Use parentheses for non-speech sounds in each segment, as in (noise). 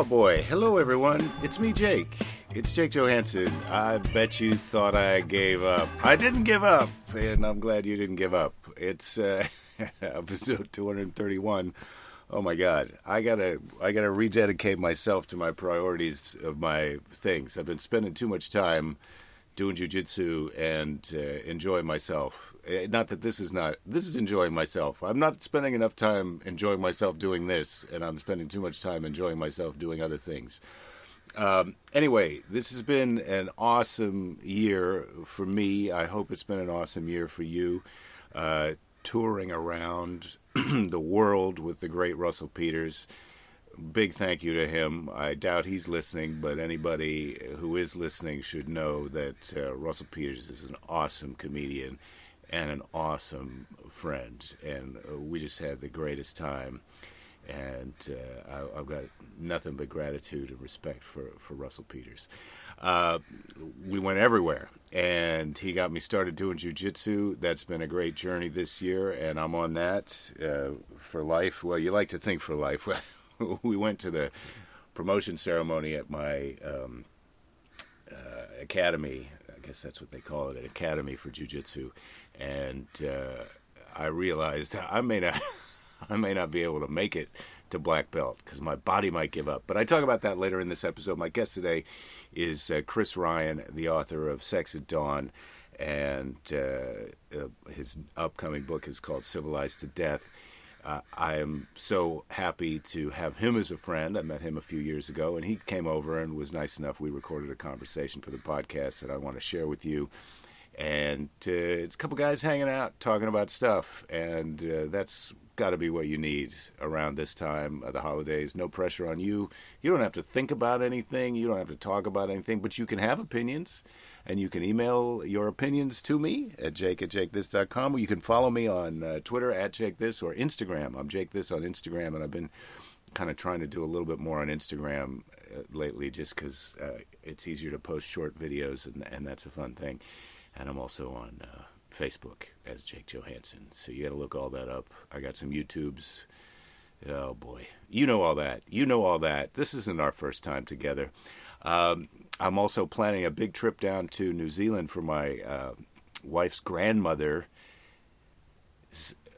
Oh boy. Hello everyone. It's me, Jake. It's Jake Johansson. I bet you thought I gave up. I didn't give up, and I'm glad you didn't give up. It's uh, (laughs) episode 231. Oh my God, I gotta, I gotta rededicate myself to my priorities of my things. I've been spending too much time doing jujitsu and uh, enjoying myself. Uh, Not that this is not, this is enjoying myself. I'm not spending enough time enjoying myself doing this, and I'm spending too much time enjoying myself doing other things. Um, anyway, this has been an awesome year for me. I hope it's been an awesome year for you. Uh, touring around (clears throat) the world with the great Russell Peters. Big thank you to him. I doubt he's listening, but anybody who is listening should know that uh, Russell Peters is an awesome comedian and an awesome friend. And uh, we just had the greatest time and uh, I, I've got nothing but gratitude and respect for, for Russell Peters. Uh, we went everywhere, and he got me started doing jujitsu. That's been a great journey this year, and I'm on that uh, for life. Well, you like to think for life. (laughs) we went to the promotion ceremony at my um, uh, academy. I guess that's what they call it, an academy for jujitsu, and uh, I realized (laughs) I may not. (laughs) I may not be able to make it to black belt because my body might give up. But I talk about that later in this episode. My guest today is uh, Chris Ryan, the author of Sex at Dawn, and uh, uh, his upcoming book is called Civilized to Death. Uh, I am so happy to have him as a friend. I met him a few years ago, and he came over and was nice enough. We recorded a conversation for the podcast that I want to share with you and uh, it's a couple guys hanging out talking about stuff and uh, that's got to be what you need around this time of the holidays. No pressure on you. You don't have to think about anything. You don't have to talk about anything but you can have opinions and you can email your opinions to me at jake at jakethis.com or you can follow me on uh, twitter at jakethis or instagram. I'm jake this on instagram and i've been kind of trying to do a little bit more on instagram uh, lately just because uh, it's easier to post short videos and, and that's a fun thing and I'm also on uh, Facebook as Jake Johansson. So you got to look all that up. I got some YouTubes. Oh boy, you know all that. You know all that. This isn't our first time together. Um, I'm also planning a big trip down to New Zealand for my uh, wife's grandmother,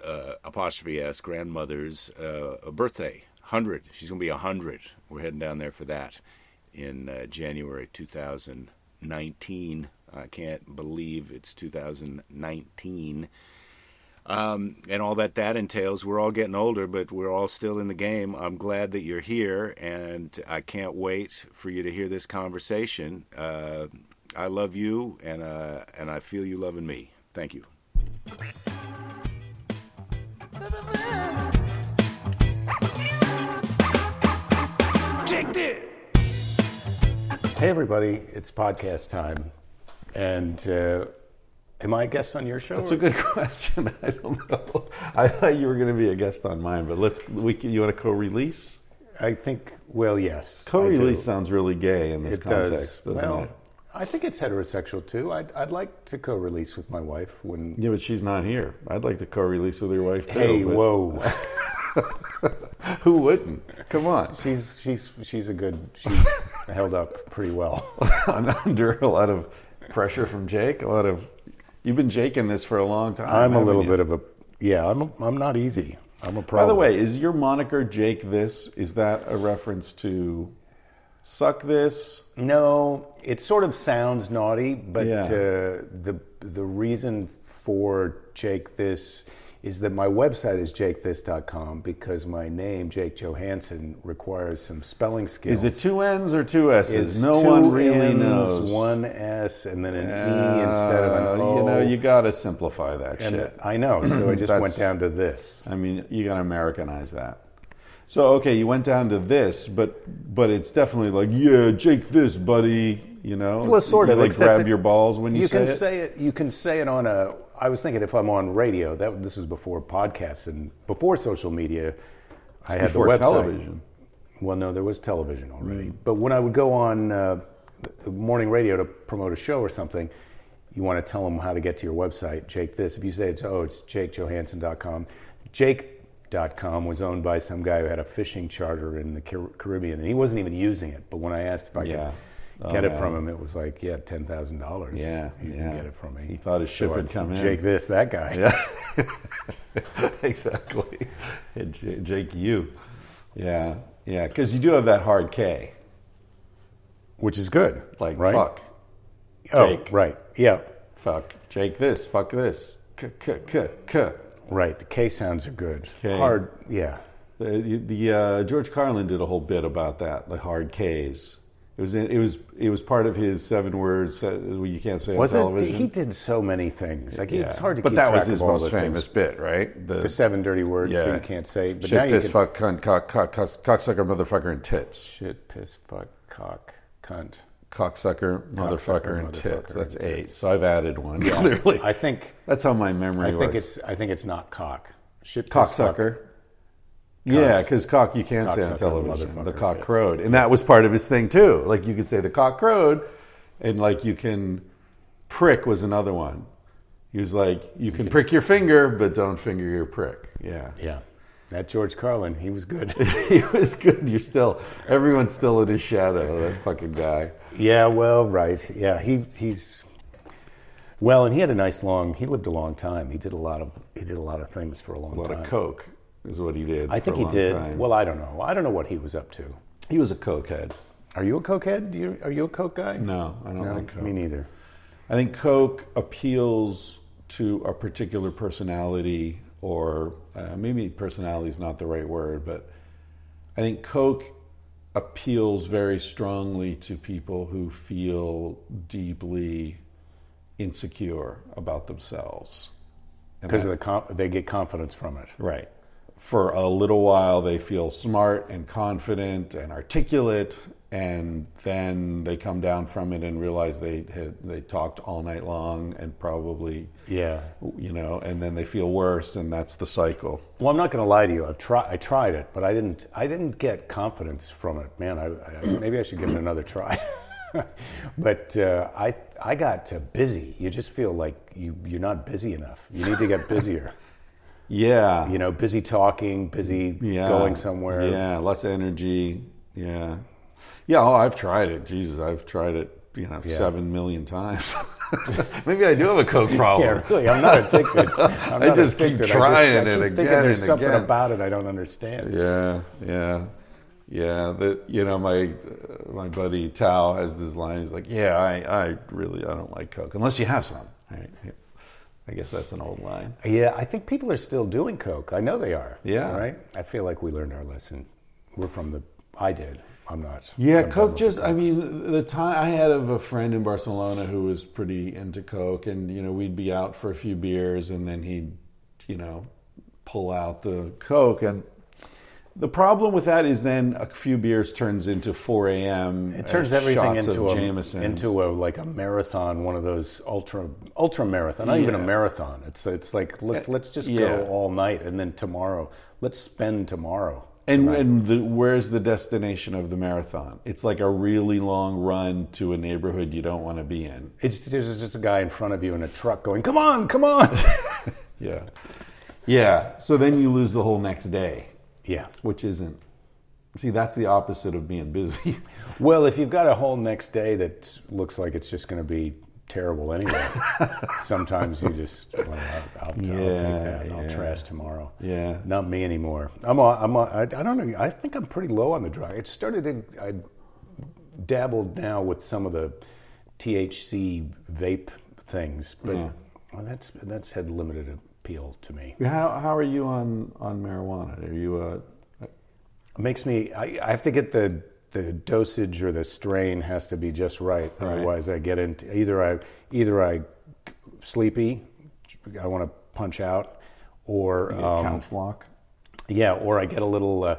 uh, apostrophe s grandmother's uh, birthday. Hundred. She's gonna be a hundred. We're heading down there for that in uh, January 2019. I can't believe it's 2019. Um, and all that that entails. We're all getting older, but we're all still in the game. I'm glad that you're here, and I can't wait for you to hear this conversation. Uh, I love you, and uh, and I feel you loving me. Thank you. Hey everybody, it's podcast time. And uh, am I a guest on your show? That's a good (laughs) question. I don't know. I thought you were going to be a guest on mine, but let's. We you want to co-release? I think. Well, yes. Co-release sounds really gay in this It context, does. doesn't Well, it? I think it's heterosexual too. I'd, I'd like to co-release with my wife when. Yeah, but she's not here. I'd like to co-release with your wife too. Hey, but whoa! (laughs) Who wouldn't? Come on. she's she's she's a good. She's held up pretty well. (laughs) I'm under a lot of pressure from Jake. A lot of. You've been jaking this for a long time. I'm a little you? bit of a. Yeah, I'm. A, I'm not easy. I'm a problem. By the way, is your moniker Jake this? Is that a reference to suck this? No, it sort of sounds naughty, but Yeah. uh, the the reason for Jake This is that my website is jakethis.com because my name Jake Johansson requires some spelling skills. Is it two N's or two S's? It's no one really N's, knows. One S and then an E instead of an Uh, O. You know, you got to simplify that and shit. I know, so I (clears throat) just went down to this. I mean, you got to Americanize that. So okay, you went down to this, but but it's definitely like, yeah, Jake, this buddy. You know, Well, sort You, of. like grab your balls when you, you say can it. say it. You can say it on a. I was thinking if I'm on radio, that this was before podcasts and before social media. I had before the website. television. Well, no, there was television already. But when I would go on uh, morning radio to promote a show or something, you want to tell them how to get to your website, Jake. This. If you say it's oh, it's JakeJohansson.com. Jake Fishing.com was owned by some guy who had a fishing charter in the Caribbean, and he wasn't even using it. But when I asked if I Yeah. could Oh, get it from him, it was like, yeah, ten thousand dollars. Yeah, you yeah. can get it from me. He thought his ship So had come in. Jake, this that guy. Yeah, (laughs) exactly. Jake, you. Yeah, yeah, because you do have that hard K. which is good. Like right? fuck, Oh, right. Yeah, fuck, Jake. This, fuck this. K, k, k, k. right. The K sounds are good. K. Hard. Yeah. The, the uh, George Carlin did a whole bit about that, the hard K's. It was it was it was part of his seven words uh, you can't say Was on it? television. He did so many things. Like Yeah. it's hard to but keep that track was his of all most the famous things. bit, right? The seven dirty words Yeah. that you can't say. But shit, now you piss, can, fuck, cunt, cock, cock, cock, cocksucker, motherfucker, and tits. Shit, piss, fuck, cock, cunt. Cocksucker, motherfucker, and motherfucker, tits. That's and eight. tits. So I've added one. (laughs) Clearly, I think. that's how my memory I think works. it's. I think it's not cock. Shit, cocksucker. Yeah, because cock you can't say on television. The cock crowed, and that was part of his thing too. Like you could say the cock crowed, and like you can prick was another one. He was like, you can prick your finger, but don't finger your prick. Yeah, Yeah, that George Carlin. He was good. (laughs) he was good. You're still everyone's still in his shadow. That fucking guy. Yeah. Well, right. Yeah. He he's. Well, and he had a nice long. He lived a long time. He did a lot of. He did a lot of things for a long A lot time. of coke is what he did. I think he did. time. Well, I don't know. I don't know what he was up to. he was a cokehead. Are you a cokehead? Do you, are you a coke guy? No, I don't No, like coke. me neither. I think Coke appeals to a particular personality, or uh, maybe personality is not the right word, but I think Coke appeals very strongly to people who feel deeply insecure about themselves. Because the comp- they get confidence from it. Right. For a little while, they feel smart and confident and articulate, and then they come down from it and realize they had, they talked all night long and probably, Yeah. you know, and then they feel worse, and that's the cycle. Well, I'm not going to lie to you. I've tried. I tried it, but I didn't. I didn't get confidence from it. Man, I, I (coughs) maybe I should give it another try. (laughs) but uh, I I got busy. You just feel like you you're not busy enough. You need to get busier. (laughs) Yeah. you know, busy talking, busy yeah. going somewhere. Yeah, less energy. Yeah. Yeah, oh, I've tried it. Jesus, I've tried it, you know, Yeah. seven million times. (laughs) Maybe I do have a Coke problem. Yeah, really. I'm not addicted. (laughs) I'm I not just keep trying I it just, I keep again thinking there's and something again. about it I don't understand. Yeah, yeah, yeah. That you know, my uh, my buddy Tao has this line. He's like, "Yeah, I, I really, I don't like Coke unless you have some." Right? I guess that's an old line. Yeah, I think people are still doing coke. I know they are. Yeah. right. I feel like we learned our lesson. We're from the. I did. I'm not. Yeah, I'm Coke just, I mean, the time I had of a friend in Barcelona who was pretty into Coke, and, you know, we'd be out for a few beers, and then he'd, you know, pull out the Coke. And the problem with that is then a few beers turns into 4 a.m. It turns everything into a into a like a marathon, one of those ultra ultra marathon. Not even a marathon. It's it's like let, eh, let's just Yeah. go all night, and then tomorrow, let's spend tomorrow. And, and the, where's the destination of the marathon? It's like a really long run to a neighborhood you don't want to be in. it's there's just a guy in front of you in a truck going, "Come on, come on." (laughs) Yeah. Yeah. So then you lose the whole next day. yeah. which isn't. See, that's the opposite of being busy. (laughs) Well, if you've got a whole next day that looks like it's just going to be terrible anyway, (laughs) sometimes you just well, I'll, I'll, I'll take Yeah, that. I'll trash tomorrow. Yeah. not me anymore. I'm on, I'm on, I, I don't know. I think I'm pretty low on the drug. It started. To, I dabbled now with some of the THC vape things, but Yeah. well, that's that's had limited appeal to me. how how are you on on marijuana? Are you uh It makes me. I, I have to get the the dosage or the strain has to be just right. Right. Otherwise, I get into either I either I sleepy, I want to punch out, or um, couch walk? yeah, or I get a little. Uh,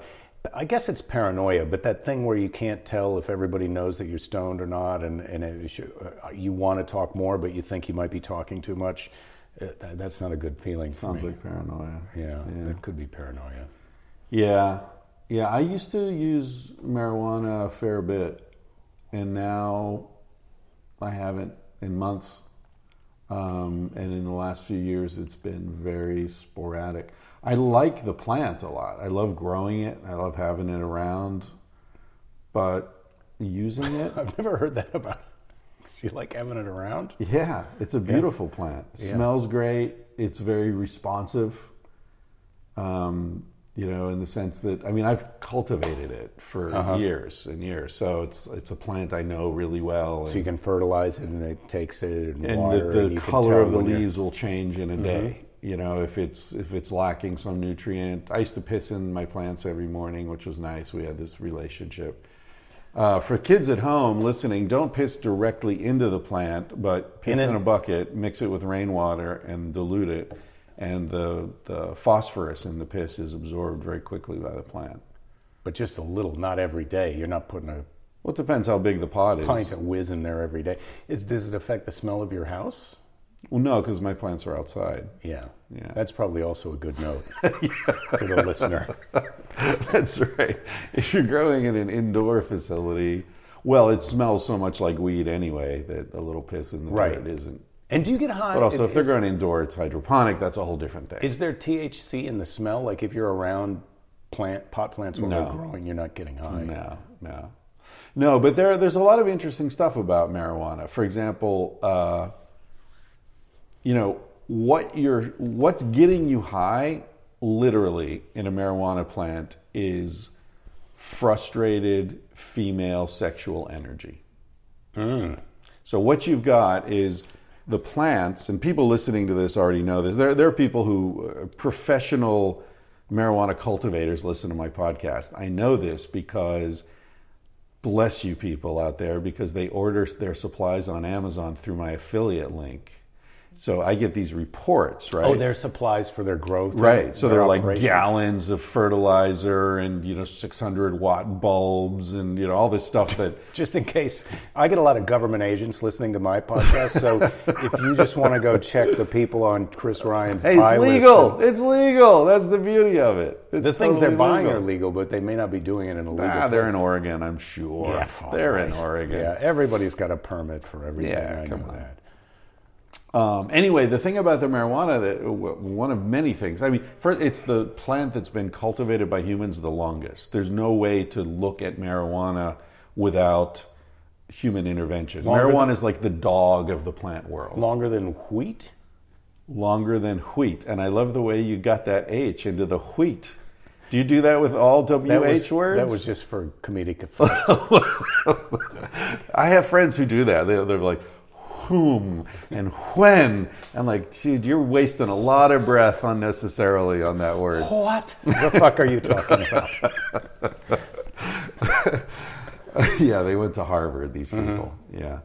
I guess it's paranoia, but that thing where you can't tell if everybody knows that you're stoned or not, and and it, uh, you want to talk more, but you think you might be talking too much. Uh, that, that's not a good feeling. for Sounds like paranoia. yeah, yeah. it could be paranoia. Yeah, yeah. I used to use marijuana a fair bit, and now I haven't in months. Um, and in the last few years, it's been very sporadic. I like the plant a lot. I love growing it. I love having it around, but using (laughs) it, I've never heard that about. (laughs) You like having it around? yeah, it's a beautiful plant. It Yeah. Smells great. It's very responsive. Um, you know, in the sense that I mean, I've cultivated it for Uh-huh. years and years, so it's it's a plant I know really well. So you can fertilize it, and it takes it and, and water. the, and the you color of the when you're- Mm-hmm. leaves will change in a day. You know, if it's if it's lacking some nutrient. I used to piss in my plants every morning, which was nice. We had this relationship. Uh, for kids at home listening, don't piss directly into the plant, but piss In in, a bucket, mix it with rainwater, and dilute it. And the, the phosphorus in the piss is absorbed very quickly by the plant. But just a little, not every day. You're not putting a Well, it depends how big the pot is. pint of whiz in there every day. Is, does it affect the smell of your house? Well, no, because my plants are outside. Yeah. Yeah. That's probably also a good note (laughs) to the listener. (laughs) That's right. If you're growing in an indoor facility, well, it smells so much like weed anyway that a little piss in the Right. dirt isn't. And do you get high? But also, if they're growing indoor, it's hydroponic. That's a whole different thing. is there THC in the smell? Like if you're around plant pot plants while No. they're growing, you're not getting high. no, no, no. But there, there's a lot of interesting stuff about marijuana. For example, uh, you know what you're, what's getting you high, literally in a marijuana plant, is frustrated female sexual energy. So what you've got is the plants, and people listening to this already know this. There, there are people who, uh, professional marijuana cultivators, listen to my podcast. I know this because, bless you people out there, because they order their supplies on Amazon through my affiliate link. So I get these reports, right? Oh, their supplies for their growth. Right. So their they're like gallons of fertilizer and, you know, 600 watt bulbs and, you know, all this stuff that. (laughs) Just in case, I get a lot of government agents listening to my podcast. So (laughs) if you just want to go check the people on Chris Ryan's hey, it's legal. It's legal. That's the beauty of it. It's The things they're totally buying legal. are legal, but they may not be doing it in a legal. Ah, they're in Oregon, I'm sure. Yeah, they're in Oregon. Yeah, everybody's got a permit for everything. Yeah, I come know on. that. Um, anyway, the thing about the marijuana, that one of many things. I mean, first, it's the plant that's been cultivated by humans the longest. There's no way to look at marijuana without human intervention. Longer marijuana than- is like the dog of the plant world. Longer than wheat. longer than wheat. And I love the way you got that H into the wheat. Do you do that with all WH was, words? that was just for comedic effect. (laughs) I have friends who do that. They're, they're like, whom and when. I'm like, dude, you're wasting a lot of breath unnecessarily on that word. what the fuck are you talking about? (laughs) yeah, they went to Harvard. These Mm-hmm. people. Yeah.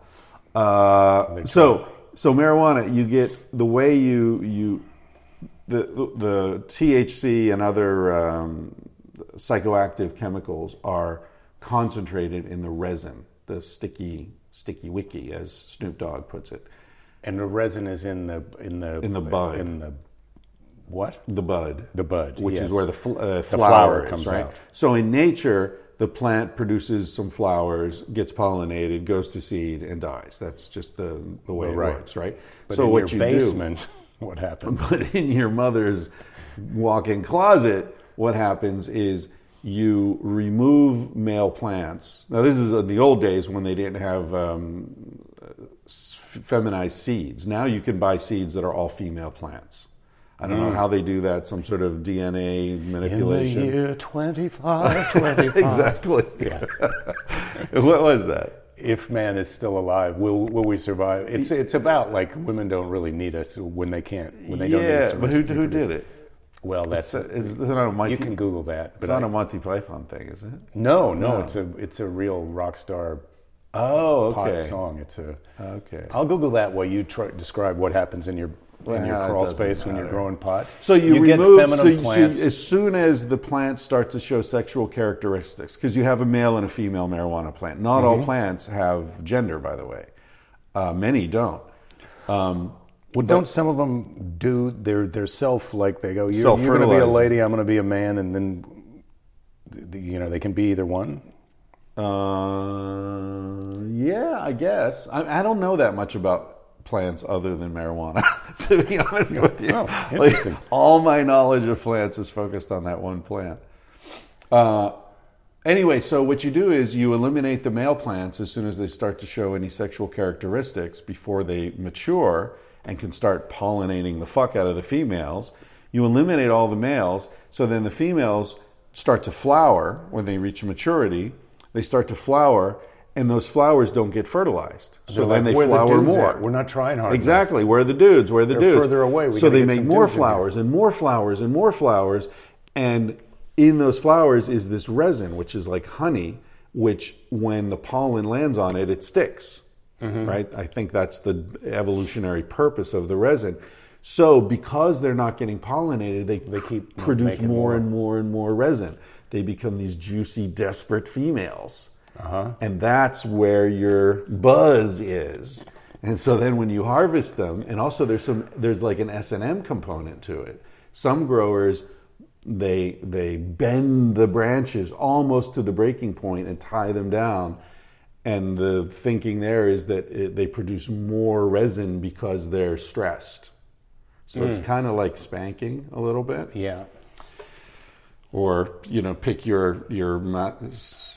Uh, so so marijuana, you get the way you you the the, the THC and other um, psychoactive chemicals are concentrated in the resin, the sticky sticky wicky, as Snoop Dogg puts it, And the resin is in the in the In the bud. in the what? the bud. The bud, which yes. is where the, fl- uh, flower, flower is, comes right? out. So in nature, the plant produces some flowers, gets pollinated, goes to seed, and dies. That's just the, the way it Right. works, right? But so in what your you basement, (laughs) what (laughs) happens? but in your mother's walk-in closet, what happens is you remove male plants. Now, this is in the old days when they didn't have um, feminized seeds. Now you can buy seeds that are all female plants. I don't know how they do that. Some sort of DNA manipulation. In the year 25, (laughs) 25. exactly. Yeah. (laughs) what was that? If man is still alive, will will we survive? It's it's about like women don't really need us when they can't when they don't need us. yeah, but who, who did it? Well, that's It's, a, is this not a Monty? you can Google that. it's not I- a Monty Python thing, is it? no, no, No. it's a it's a real rock star Oh, okay. song. It's a. Okay. I'll Google that while you try, describe what happens in your in Well, your crawl space when you're matter. growing pot. So you, get remove so, you- so as soon as the plants start to show sexual characteristics, because you have a male and a female marijuana plant. Not Mm-hmm. all plants have gender, by the way. Uh, many don't. Um, Well, don't some of them do their their self like they go? You're, you're going to be a lady. I'm going to be a man, and then you know they can be either one. Uh, yeah, I guess. I, I don't know that much about plants other than marijuana. (laughs) to be honest with you, Oh, Like, all my knowledge of plants is focused on that one plant. Uh, anyway, so what you do is you eliminate the male plants as soon as they start to show any sexual characteristics before they mature and can start pollinating the fuck out of the females. You eliminate all the males, so then the females start to flower when they reach maturity. They start to flower, and those flowers don't get fertilized. So They're then they "Where the flower dudes more. at? We're not trying hard enough." Exactly. Where are the dudes? Where are the They're dudes? further away. We so they make more dudes in here. flowers and more flowers and more flowers. And in those flowers is this resin, which is like honey, which when the pollen lands on it, it sticks. Mm-hmm. Right? I think that's the evolutionary purpose of the resin. So because they're not getting pollinated, they, They keep (sighs) produce more more. and more and more resin. They become these juicy, desperate females. Uh-huh. And that's where your buzz is. And so then when you harvest them, and also there's some there's like an S and M component to it. Some growers they they bend the branches almost to the breaking point and tie them down. And the thinking there is that it, they produce more resin because they're stressed. So it's hmm. kind of like spanking a little bit Yeah. or you know pick your your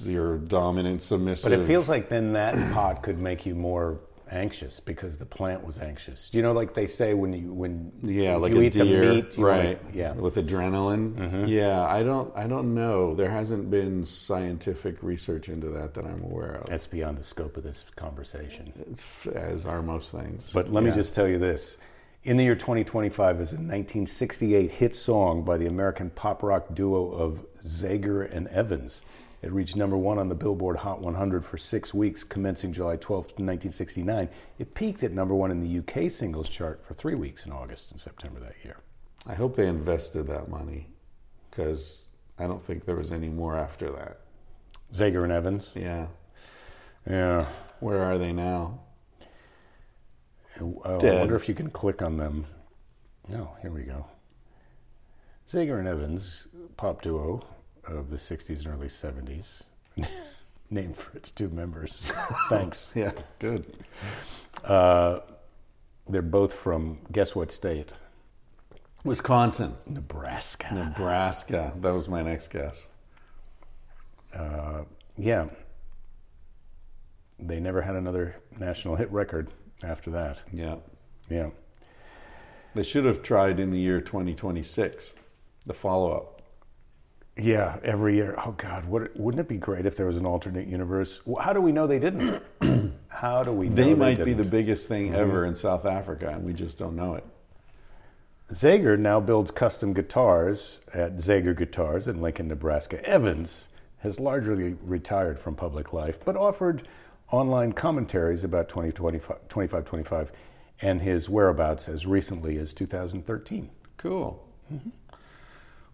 your dominant submissive But it feels like then that (clears throat) pot could make you more anxious because the plant was anxious. You know, like they say when you when yeah like you a eat deer the meat, right yeah. with adrenaline mm-hmm. yeah i don't i don't know there hasn't been scientific research into that that i'm aware of That's beyond the scope of this conversation. It's, as are most things But let me just tell you this. In the year 2025 is a 1968 hit song by the American pop rock duo of Zager and Evans. It reached number one on the Billboard Hot 100 for six weeks, commencing July 12, 1969. It peaked at number one in the UK singles chart for three weeks in August and September that year. i hope they invested that money because i don't think there was any more after that Zager and Evans. yeah Yeah. where are they now Oh, I wonder if you can click on them. Oh, here we go. Zager and Evans, pop duo of the 60s and early 70s. (laughs) Named for its two members. (laughs) Thanks. yeah good Uh, they're both from, guess what state? wisconsin Nebraska. nebraska that was my next guess Uh, yeah. They never had another national hit record after that. yeah Yeah. They should have tried in the year 2026, the follow up. Yeah, every year. Oh God, what, wouldn't it be great if there was an alternate universe? How do we know they didn't? (clears throat) How do we know They they might be didn't? the biggest thing mm-hmm. ever in South Africa, and we just don't know it. Zager now builds custom guitars at Zager Guitars in Lincoln, Nebraska. Evans has largely retired from public life, but offered online commentaries about 2025 25, 25 and his whereabouts as recently as 2013. Cool. Mm-hmm.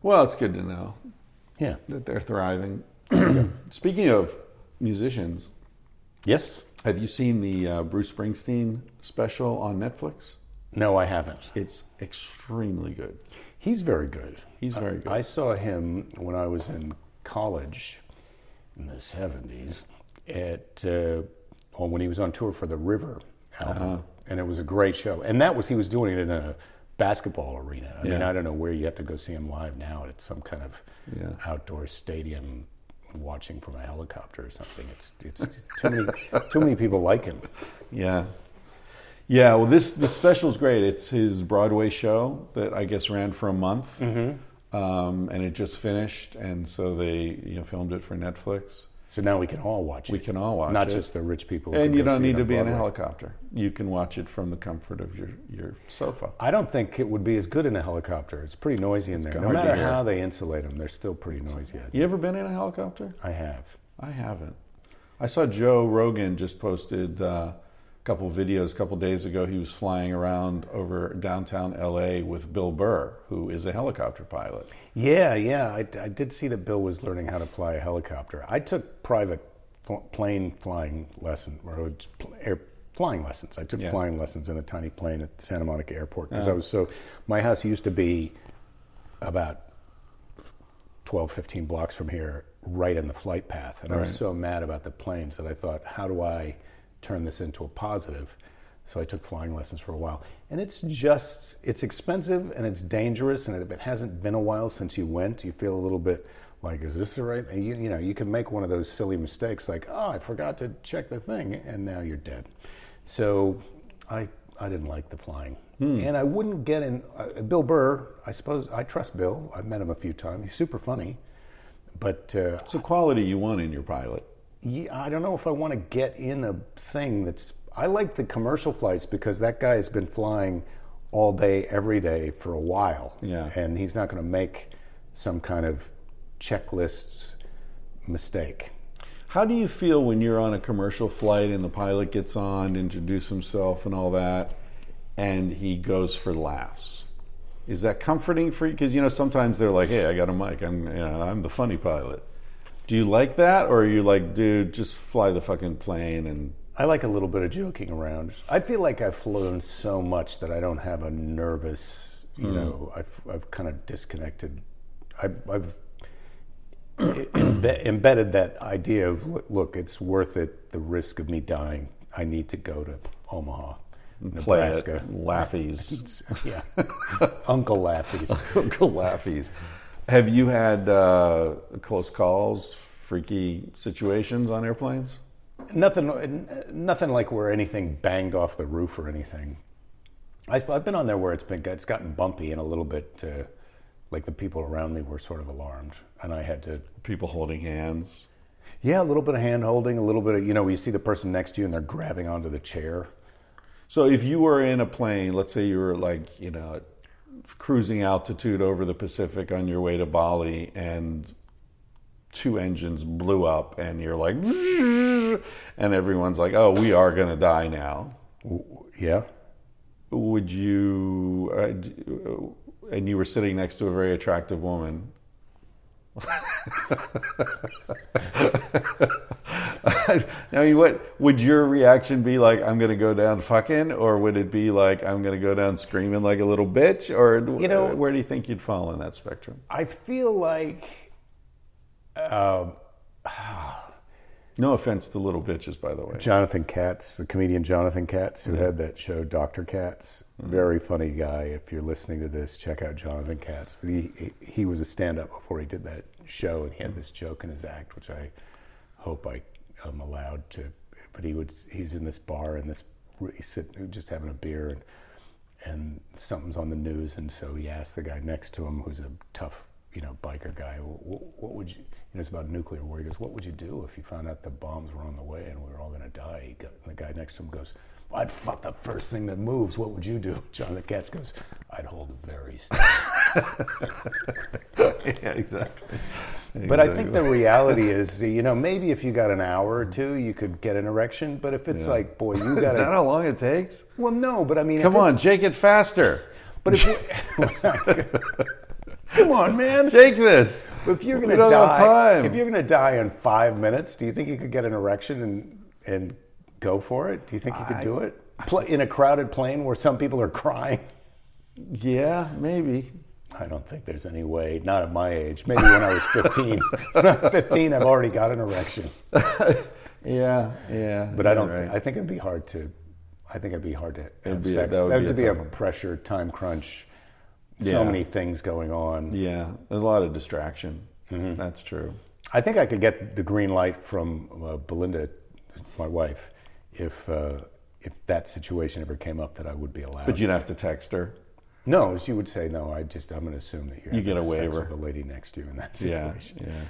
Well, it's good to know Yeah. that they're thriving. (clears throat) Speaking of musicians, Yes? have you seen the uh, Bruce Springsteen special on Netflix? No, I haven't. It's extremely good. He's very good. He's very good. I saw him when I was in college in the 70s at uh, well, when he was on tour for the River album. Uh-huh. And it was a great show. And that was he was doing it in a basketball arena. I mean, I don't know where you have to go see him live now. It's some kind of Yeah. outdoor stadium watching from a helicopter or something. It's it's too many too many people like him. Yeah. Yeah, well, this the special's great. It's his Broadway show that I guess ran for a month, um, and it just finished, and so they you know filmed it for Netflix. So now we can all watch it. We can all watch Not it. Not just the rich people. and you don't need to be in a helicopter. You can watch it from the comfort of your your sofa. I don't think it would be as good in a helicopter. It's pretty noisy in there. No matter how they insulate them, they're still pretty noisy. You ever been in a helicopter? I have. I haven't. I saw Joe Rogan just posted uh, couple videos a couple days ago. He was flying around over downtown LA with Bill Burr, who is a helicopter pilot. Yeah, yeah. I, I did see that Bill was learning how to fly a helicopter. I took private fl- plane flying lesson or pl- air flying lessons. I took Yeah. flying lessons in a tiny plane at Santa Monica Airport because oh. I was so. My house used to be about 12, 15 blocks from here, right in the flight path. And I was so mad about the planes that I thought, how do I turn this into a positive? So I took flying lessons for a while, and it's just it's expensive and it's dangerous. And if it hasn't been a while since you went, you feel a little bit like, is this the right? thing? You, you know, you can make one of those silly mistakes, like, oh, I forgot to check the thing, and now you're dead. So I I didn't like the flying, and I wouldn't get in. Uh, Bill Burr, I suppose I trust Bill. I've met him a few times. He's super funny, but uh, It's a quality you want in your pilot. Yeah, I don't know if I want to get in a thing that's. I like the commercial flights because that guy has been flying all day, every day for a while. Yeah. And he's not going to make some kind of checklists mistake. How do you feel when you're on a commercial flight and the pilot gets on, introduce himself and all that, and he goes for laughs? Is that comforting for you? Because you know sometimes they're like, "Hey, I got a mic. I'm, you know, I'm the funny pilot." Do you like that, or are you like, "Dude, just fly the fucking plane"? And I like a little bit of joking around. I feel like I've flown so much that I don't have a nervous, you hmm. know, I've, I've kind of disconnected. I've, I've (clears throat) embe- embedded that idea of look, it's worth it, the risk of me dying. I need to go to Omaha, play Nebraska. laughies, yeah. Uncle Laffy's. (laughs) Uncle laughies. Have you had uh, close calls, freaky situations on airplanes? Nothing, nothing like where anything banged off the roof or anything. I, I've been on there where it's been it's gotten bumpy and a little bit uh, like the people around me were sort of alarmed, and I had to. People holding hands. Yeah, a little bit of hand holding, a little bit of you know, you see the person next to you and they're grabbing onto the chair. So if you were in a plane, let's say you were like, you know, cruising altitude over the Pacific on your way to Bali and two engines blew up and you're like (laughs) and everyone's like, "Oh, we are going to die now." Yeah, Would you uh, and you were sitting next to a very attractive woman. (laughs) now, you- what would your reaction be like? I'm going to go down fucking, or would it be like I'm going to go down screaming like a little bitch? Or You know- where do you think you'd fall in that spectrum? I feel like. Uh, (sighs) No offense to little bitches, by the way. Jonathan Katz, the comedian Jonathan Katz, who mm-hmm. had that show Doctor Katz, mm-hmm. very funny guy. If you're listening to this, check out Jonathan Katz. But he he, he was a stand-up before he did that show, and he had mm-hmm. this joke in his act, which I hope I am allowed to. But he would he's in this bar and this he's sitting just having a beer and and something's on the news, and so he asked the guy next to him, who's a tough, you know, biker guy, what, what would you, you know, it's about nuclear war. He goes, what would you do if you found out the bombs were on the way and we were all going to die? He go, and the guy next to him goes, well, I'd fuck the first thing that moves. What would you do? (laughs) Jonathan Katz goes, I'd hold very (laughs) still. (laughs) yeah, exactly. But I think the reality is, you know, maybe if you got an hour or two, you could get an erection. But if it's Yeah. like, boy, you got is that how long it takes? well, no. But I mean, if Come on, Jake it faster. But if you, come on, man. Jake this. If you're going to don't have die, if you're to die in five minutes, do you think you could get an erection and and go for it? Do you think you could I- do it Pl- in a crowded plane where some people are crying? Yeah, maybe. I don't think there's any way. Not at my age. Maybe when I was 15. (laughs) when I'm 15, I've already got an erection. (laughs) Yeah, yeah. But I don't. right. I think it'd be hard to. I think it'd be hard to have be sex. that would That be would a be a pressure, time crunch. So many things going on. Yeah, there's a lot of distraction. Mm-hmm. That's true. I think I could get the green light from uh, Belinda, my wife, if uh, if that situation ever came up that I would be allowed. But you'd have to text her. no, she would say no. I just I'm going to assume that you're You get a waiver. with the lady next to you in that Yeah, situation. yeah.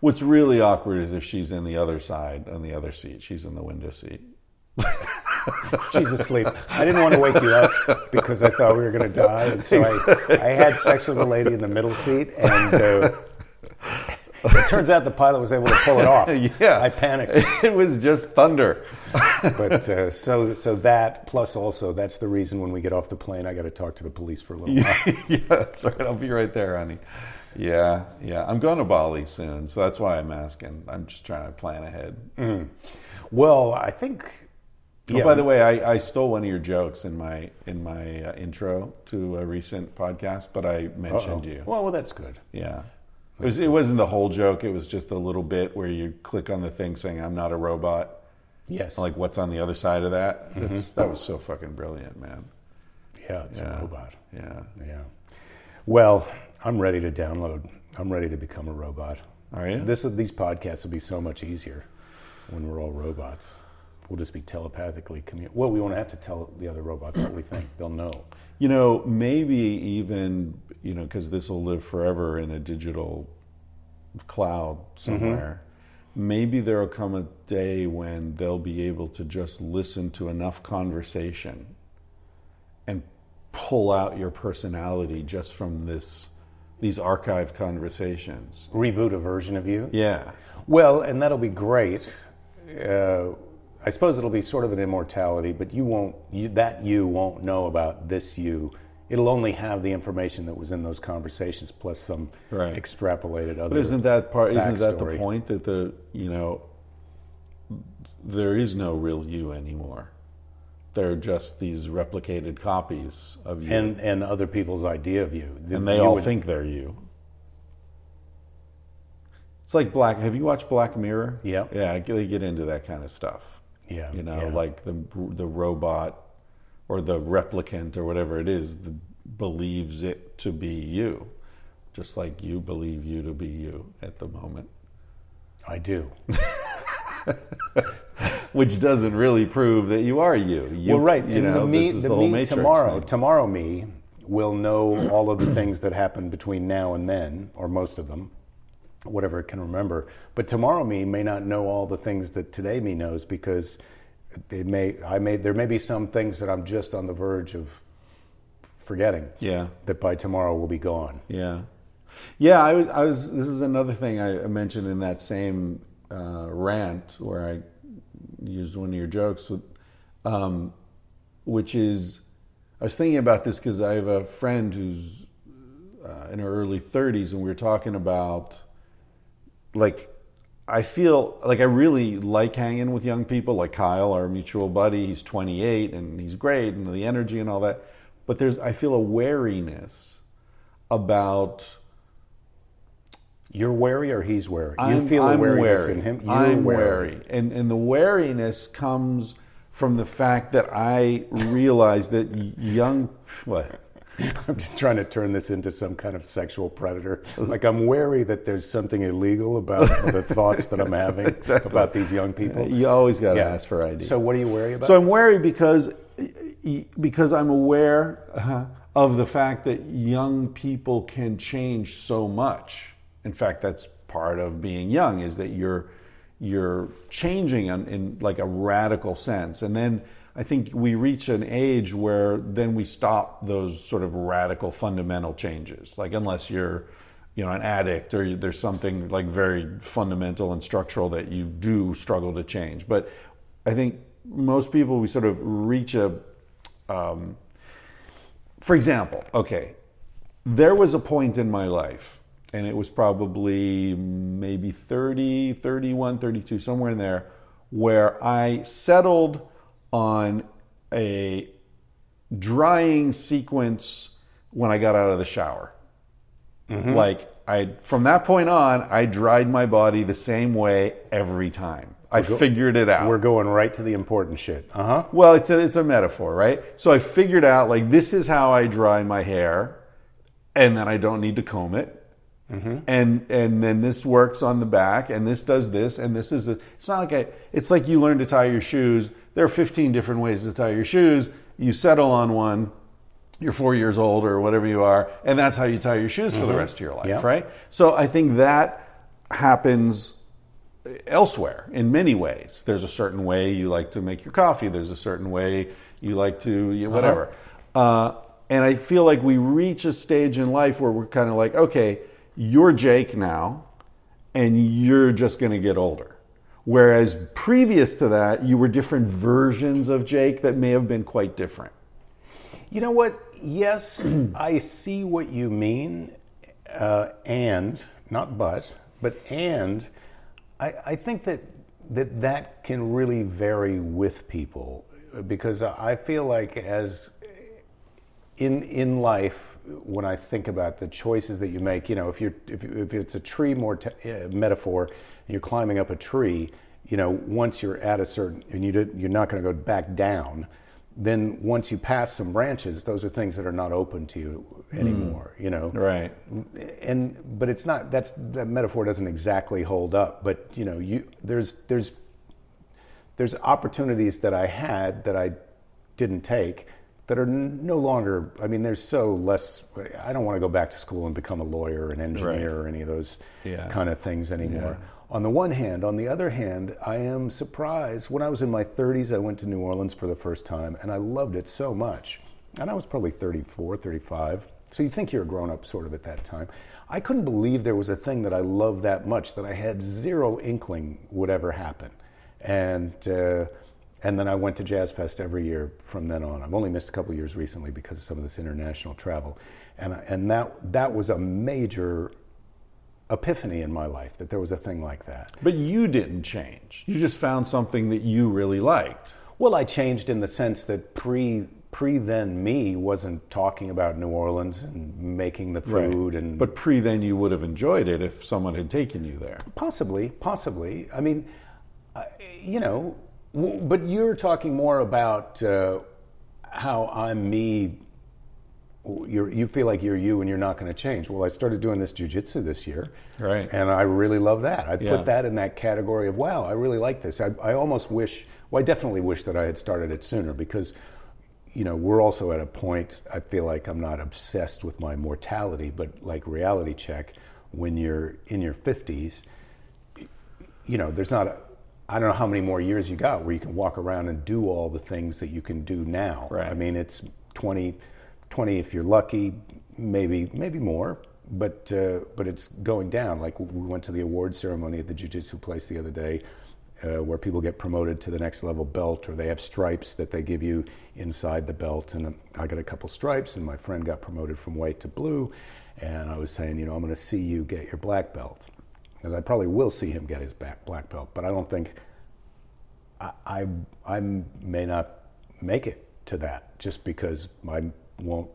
What's really awkward is if she's in the other side, on the other seat. She's in the window seat. (laughs) (laughs) She's asleep. I didn't want to wake you up because I thought we were going to die, and so I, I had sex with a lady in the middle seat, and uh, it turns out the pilot was able to pull it off. (laughs) Yeah, I panicked. (laughs) it was just thunder. But uh, so so that plus also that's the reason when we get off the plane, I got to talk to the police for a little while. yeah, that's right. I'll be right there, honey. Yeah, yeah. I'm going to Bali soon, so that's why I'm asking. I'm just trying to plan ahead. Well, I think. Oh, by the way, I, I stole one of your jokes in my in my uh, intro to a recent podcast, but I mentioned you. Well, well, that's good. Yeah. It, was, it wasn't the whole joke. It was just a little bit where you click on the thing saying, I'm not a robot. Yes. Like what's on the other side of that? That's, that was so fucking brilliant, man. Yeah, it's Yeah. a robot. Yeah. Yeah. Well, I'm ready to download. I'm ready to become a robot. Are you? This these podcasts will be so much easier when we're all robots. We'll just be telepathically commu Well, we won't have to tell the other robots what we think. They'll know. You know, maybe even, you know, because this will live forever in a digital cloud somewhere. Maybe there will come a day when they'll be able to just listen to enough conversation and pull out your personality just from this these archived conversations. Reboot a version of you. Yeah. Well, and that'll be great. Uh, I suppose it'll be sort of an immortality, but you won't. You, that you won't know about this you. It'll only have the information that was in those conversations plus some Right. extrapolated other. But isn't that part? Isn't that the point that the you know there is no real you anymore. They're just these replicated copies of you, and and other people's idea of you? and they You all would- think they're you. It's like Black. Have you watched Black Mirror? Yeah. yeah. They get into that kind of stuff. Yeah, You know, yeah. like the the robot or the replicant or whatever it is the, believes it to be you, just like you believe you to be you at the moment. I do. (laughs) which doesn't really prove that you are you. you well, right. You and know, the me, this is the the me Matrix tomorrow, thing. tomorrow me will know all of the things that happened between now and then, or most of them, whatever it can remember. But tomorrow me may not know all the things that today me knows because they may, I may, there may be some things that I'm just on the verge of forgetting. Yeah, That by tomorrow will be gone. yeah, yeah. I was, I was. This is another thing I mentioned in that same uh, rant where I used one of your jokes, with, um, which is I was thinking about this because I have a friend who's uh, in her early 30s, and we were talking about like I feel like I really like hanging with young people, like Kyle, our mutual buddy. He's 28 and he's great, and the energy and all that. But there's I feel a wariness about You're wary or he's wary? You I'm, feel a I'm wariness wary. in him? You're I'm wary. And, and the wariness comes from the fact that I realize that young, what? (laughs) I'm just trying to turn this into some kind of sexual predator. Like I'm wary that there's something illegal about (laughs) the thoughts that I'm having Exactly. about these young people. You always got to Yeah. ask for ID. So what are you wary about? So I'm wary because because I'm aware uh, of the fact that young people can change so much. In fact, that's part of being young is that you're you're changing in, in like a radical sense, and then I think we reach an age where then we stop those sort of radical fundamental changes. Like unless you're you know an addict or there's something like very fundamental and structural that you do struggle to change. But I think most people we sort of reach a um, for example, okay, there was a point in my life, and it was probably maybe 30, 31, 32, somewhere in there, where I settled on a drying sequence when I got out of the shower. Like I from that point on, I dried my body the same way every time. I figured it out. We're going right to the important shit. Uh huh. Well, it's a, it's a metaphor, right? So I figured out like this is how I dry my hair, and then I don't need to comb it, and and then this works on the back, and this does this, and this is a, it's not like I, it's like you learn to tie your shoes. There are 15 different ways to tie your shoes. You settle on one. You're four years old or whatever you are, and that's how you tie your shoes for the rest of your life, Yeah. right? So I think that happens elsewhere in many ways. There's a certain way you like to make your coffee. There's a certain way you like to you, whatever. uh and I feel like we reach a stage in life where we're kind of like, okay, you're Jake now, and you're just going to get older. Whereas previous to that, you were different versions of Jake that may have been quite different. You know what? Yes, (clears throat) I see what you mean, uh, and not but, but and I, I think that that that can really vary with people because I feel like as in in life when I think about the choices that you make, you know, if you're if, you- if it's a tree more te- uh, metaphor, and you're climbing up a tree, you know, once you're at a certain, and you did, you're not going to go back down, then once you pass some branches, those are things that are not open to you anymore, you know. Right. And but it's not that's that metaphor doesn't exactly hold up. But you know, you there's there's there's opportunities that I had that I didn't take that are no longer. I mean, there's so less. I don't want to go back to school and become a lawyer, or an engineer, or any of those Yeah. kind of things anymore. On the one hand, on the other hand, I am surprised. When I was in my 30s, I went to New Orleans for the first time, and I loved it so much. And I was probably 34, 35. So you think you're a grown up sort of at that time. I couldn't believe there was a thing that I loved that much that I had zero inkling would ever happen. And uh, and then I went to Jazz Fest every year from then on. I've only missed a couple years recently because of some of this international travel, and and that that was a major epiphany in my life that there was a thing like that. But you didn't change. You just found something that you really liked. Well, I changed in the sense that pre pre then me wasn't talking about New Orleans and making the food and But pre then you would have enjoyed it if someone had taken you there. Possibly, possibly. I mean, you know, but you're talking more about uh, how I'm me. You're, you feel like you're you and you're not going to change. Well, I started doing this jujitsu this year, Right. And I really love that. I Yeah. put that in that category of wow, I really like this. I, I almost wish, well, I definitely wish that I had started it sooner because, you know, we're also at a point. I feel like I'm not obsessed with my mortality, but like reality check, when you're in your 50s, you know, there's not a, I don't know how many more years you got where you can walk around and do all the things that you can do now. Right. I mean, it's 20, 20 if you're lucky, maybe maybe more, but uh, but it's going down. Like we went to the award ceremony at the jiu-jitsu place the other day. Uh, where people get promoted to the next level belt, or they have stripes that they give you inside the belt. And I got a couple stripes, and my friend got promoted from white to blue. And I was saying, you know, I'm going to see you get your black belt. Because I probably will see him get his back black belt, but I don't think I, I, I may not make it to that just because I won't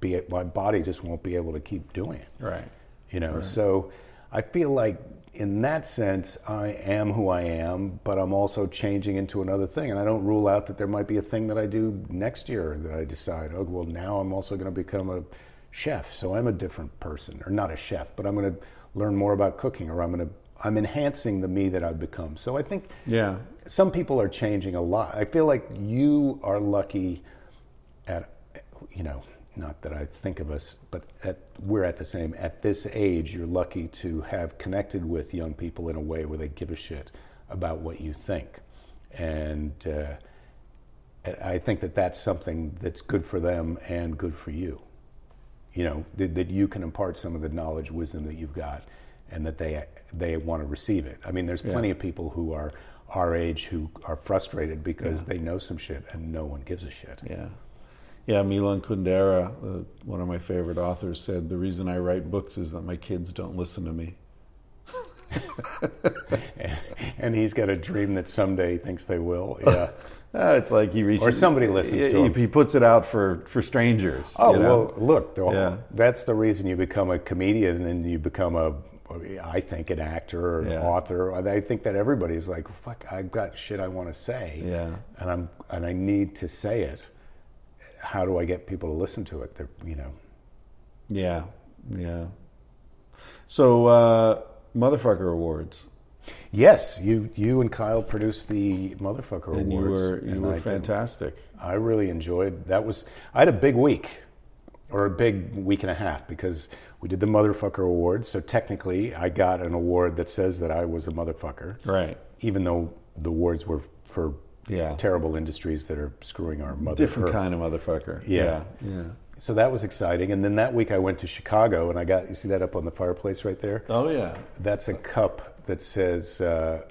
be my body just won't be able to keep doing it. Right. You know, so I feel like in that sense I am who I am, but I'm also changing into another thing, and I don't rule out that there might be a thing that I do next year that I decide, oh well, now I'm also going to become a chef, so I'm a different person, or not a chef, but I'm going to learn more about cooking, or I'm going to I'm enhancing the me that I've become. So I think Yeah. some people are changing a lot. I feel like you are lucky at, you know, not that I think of us, but at, we're at the same, at this age, you're lucky to have connected with young people in a way where they give a shit about what you think. And uh, I think that that's something that's good for them and good for you. You know, that, that you can impart some of the knowledge, wisdom that you've got, and that they they want to receive it. I mean, there's plenty of people who are our age who are frustrated because they know some shit and no one gives a shit. Yeah. Yeah, Milan Kundera, uh, one of my favorite authors, said the reason I write books is that my kids don't listen to me. (laughs) and he's got a dream that someday he thinks they will. (laughs) Yeah. Uh, it's like he reaches, Or somebody listens he, to him. He puts it out for, for strangers. Oh you know? well, look, the- Yeah. that's the reason you become a comedian and you become a, I think, an actor or an Yeah. author. I think that everybody's like, "Fuck, I've got shit I want to say, Yeah. and I'm and I need to say it. How do I get people to listen to it? They're, you know, Yeah, yeah. So, uh, motherfucker awards, yes, you you and Kyle produced the motherfucker and you awards, were you were I did- fantastic. I really enjoyed that was I had a big week or a big week and a half because we did the motherfucker awards. So technically I got an award that says that I was a motherfucker. Right. Even though the awards were for Yeah. terrible industries that are screwing our mother Different Earth. kind of motherfucker. Yeah. yeah. yeah. So that was exciting. And then that week I went to Chicago and I got you see that up on the fireplace right there? Oh yeah. That's a cup that says uh,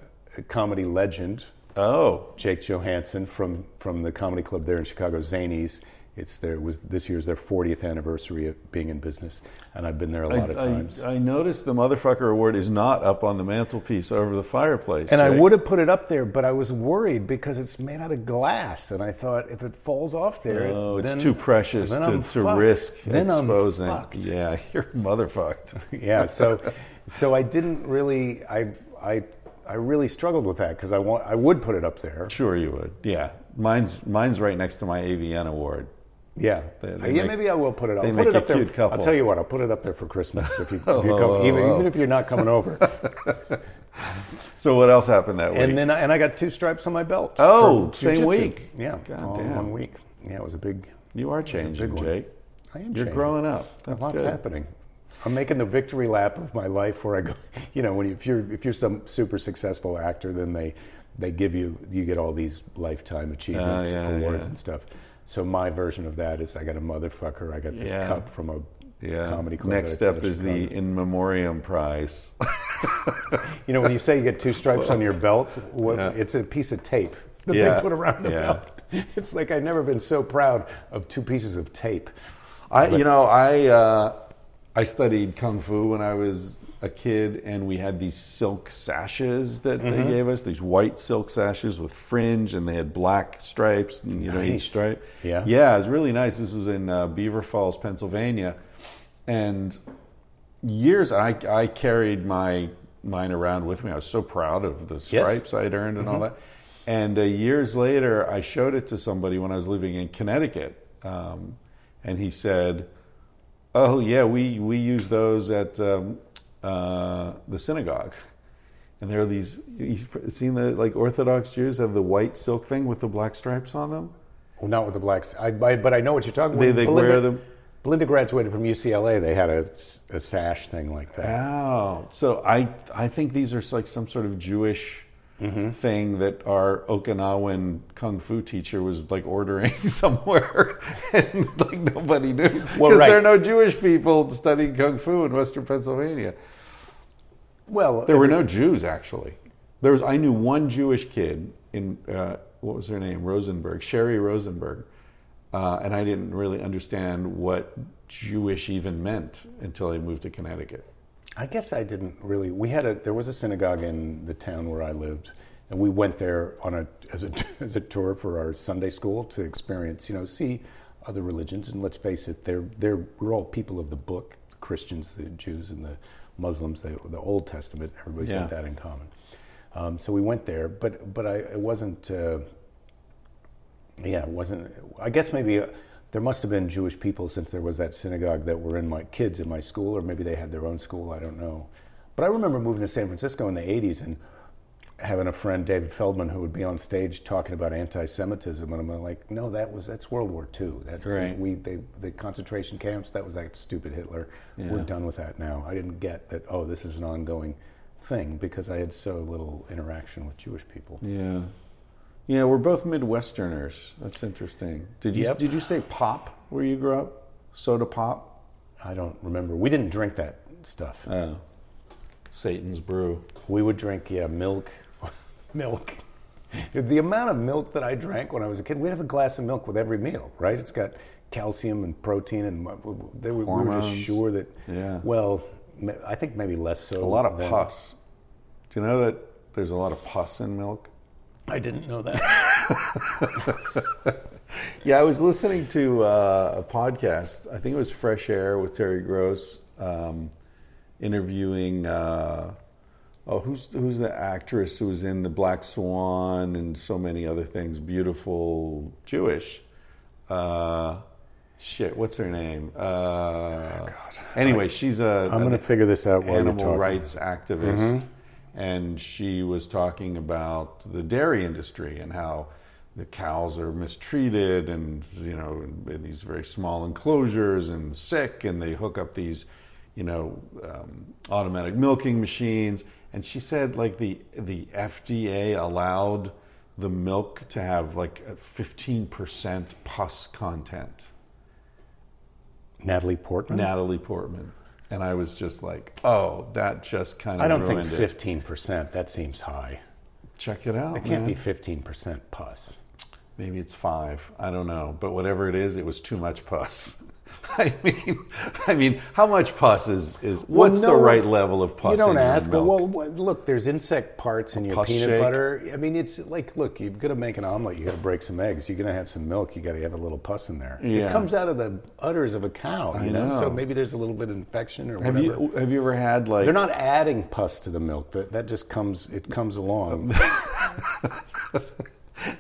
comedy legend Oh, Jake Johansson from from the comedy club there in Chicago, Zanies. It's their was this year's their 40th anniversary of being in business, and I've been there a lot I, of times. I, I noticed the motherfucker award is not up on the mantelpiece over the fireplace. and I would have put it up there, but I was worried because it's made out of glass, and I thought if it falls off there, Oh, it's then- too precious to, I'm to risk Then I'm exposing. fucked. Yeah, (laughs) you're motherfucked. (laughs) yeah. So, so I didn't really. I I I really struggled with that because I want I would put it up there. Sure, you would. Yeah, mine's mine's right next to my AVN award. Yeah, They- Uh, they yeah. make- maybe I will put it. I'll put it up there. couple. I'll tell you what. I'll put it up there for Christmas if you, (laughs) if Oh, you oh, come, oh, even, oh. even if you're not coming over. (laughs) So what else happened that week? and then I, and I got two stripes on my belt. Oh, same week. Yeah, God all damn. one week. Yeah, it was a big. you are changing. Jake. I am. You're changing. growing up. That's Lots good. happening. I'm making the victory lap of my life where I go. (laughs) You know, when you, if you're if you're some super successful actor, then they they give you you get all these lifetime achievement Oh, yeah, awards yeah. and stuff. So my version of that is I got a motherfucker. I got this Yeah. cup from a Yeah. comedy club. Next up is the in memoriam prize. (laughs) You know, when you say you get two stripes on your belt, what, Yeah. it's a piece of tape that they put around the belt. (laughs) It's like I've never been so proud of two pieces of tape. I, you know, I uh, I studied kung fu when I was a kid, and we had these silk sashes that they Mm-hmm. gave us. These white silk sashes with fringe, and they had black stripes. And, you know, each stripe. Yeah. yeah, it was really nice. This was in uh, Beaver Falls, Pennsylvania, and years I I carried my mine around with me. I was so proud of the stripes I'd earned and all that. And uh, years later, I showed it to somebody when I was living in Connecticut, um, and he said, "Oh yeah, we we use those at um, uh, the synagogue." And there are these. You've seen the like Orthodox Jews have the white silk thing with the black stripes on them. Well, not with the blacks, I, I, but I know what you're talking They- about. they Belinda, wear them- Belinda graduated from UCLA. They had a, a sash thing like that. Oh, so I I think these are like some sort of Jewish Mm-hmm. thing that our Okinawan kung fu teacher was like ordering (laughs) somewhere, and like nobody knew because Well, right. there are no Jewish people studying kung fu in Western Pennsylvania. Well, There were no Jews actually. There was I knew one Jewish kid in uh, what was her name Rosenberg Sherry Rosenberg, uh, and I didn't really understand what Jewish even meant until I moved to Connecticut. I guess I didn't really. We had a there was a synagogue in the town where I lived, and we went there on a as a (laughs) as a tour for our Sunday school to experience, you know, see other religions. And let's face it, they're they're we're all people of the book, Christians, the Jews, and the Muslims, the, the Old Testament. Everybody's Yeah. got that in common. Um, so we went there, but but I it wasn't. Uh, yeah, it wasn't. I guess maybe uh, there must have been Jewish people since there was that synagogue that were in my kids in my school, or maybe they had their own school. I don't know. But I remember moving to San Francisco in the '80s and having a friend, David Feldman, who would be on stage talking about anti-Semitism, and I'm like, no, that was that's World War II. That's Right. we they, the concentration camps. That was that stupid Hitler. Yeah. We're done with that now. I didn't get that. Oh, this is an ongoing thing because I had so little interaction with Jewish people. Yeah. Yeah, we're both Midwesterners. That's interesting. Did you Yep. did you say pop where you grew up? Soda pop? I don't remember. We didn't drink that stuff. Oh. Satan's brew. We would drink, yeah, milk. Milk. The amount of milk that I drank when I was a kid, we'd have a glass of milk with every meal, right? It's got calcium and protein, and they were, we were just sure that, Yeah. well, I think maybe less so. A lot of than- pus. Do you know that there's a lot of pus in milk? I didn't know that. (laughs) Yeah, I was listening to uh, a podcast. I think it was Fresh Air with Terry Gross, um, interviewing. Uh, oh, who's who's the actress who was in the Black Swan and so many other things? Beautiful Jewish. Uh, shit, what's her name? Uh, God. Anyway, she's a. I'm going to figure this out while animal. Mm-hmm. rights activist, and she was talking about the dairy industry and how the cows are mistreated and you know in, in these very small enclosures and sick, and they hook up these you know um, automatic milking machines. And she said like the the FDA allowed the milk to have like a 15% pus content. Natalie Portman? Natalie Portman. And I was just like, oh, that just kind of I don't think it. 15%. That seems high. Check it out. It can't man. be 15% pus. Maybe it's five. I don't know. But whatever it is, it was too much pus. (laughs) (laughs) I mean, I mean, how much pus is is what's no, the right level of pus? You don't ask. milk? Well, look, there's insect parts in your peanut shake? butter. I mean, it's like, look, you're going to make an omelet. You got to break some eggs. You're going to have some milk. You got to have a little pus in there. Yeah. It comes out of the udders of a cow. You know? know. so maybe there's a little bit of infection or have whatever. you have you ever had like They're not adding pus to the milk. That that just comes. It comes along. Um, (laughs)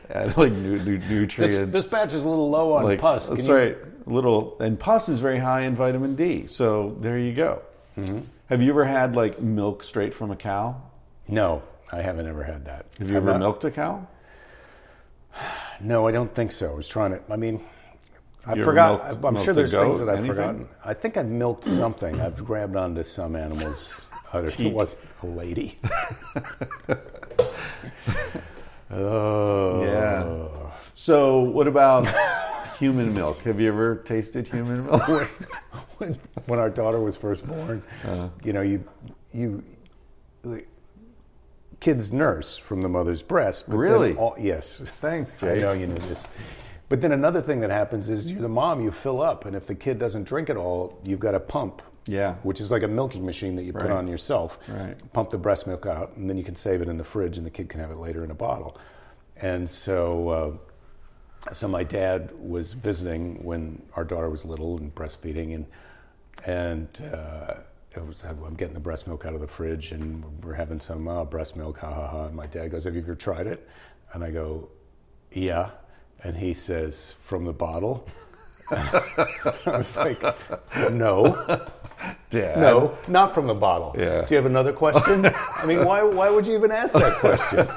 had, like nu- nu- nutrients? this, this batch is a little low on like, pus. Can That's you- right. Little and pus is very high in vitamin D. So there you go. Mm-hmm. Have you ever had like milk straight from a cow? No, I haven't ever had that. Have you I've ever not- milked a cow? (sighs) No, I don't think so. I was trying to. I mean, I You forgot. milked- I'm milked sure there's things that I've Anything? forgotten. I think I've milked something. I've grabbed onto some animals. (laughs) It was a lady. (laughs) oh Yeah. So what about (laughs) human milk? Have you ever tasted human milk? (laughs) when, when our daughter was first born, Uh-huh. you know, you you the kids nurse from the mother's breast. but Really? all- yes. Thanks, I know you knew this. But then another thing that happens is you're the mom, you fill up, and if the kid doesn't drink it all, you've got a pump. Yeah. Which is like a milking machine that you put on yourself. Right. Pump the breast milk out, and then you can save it in the fridge, and the kid can have it later in a bottle. And so, uh, so my dad was visiting when our daughter was little and breastfeeding, and and uh, it was, I'm getting the breast milk out of the fridge, and we're having some uh, breast milk, ha ha ha. And my dad goes, "Have you ever tried it?" And I go, "Yeah." And he says, "From the bottle." (laughs) I was like, "No." Dad. No, not from the bottle. Yeah. Do you have another question? (laughs) I mean, why, why would you even ask that question?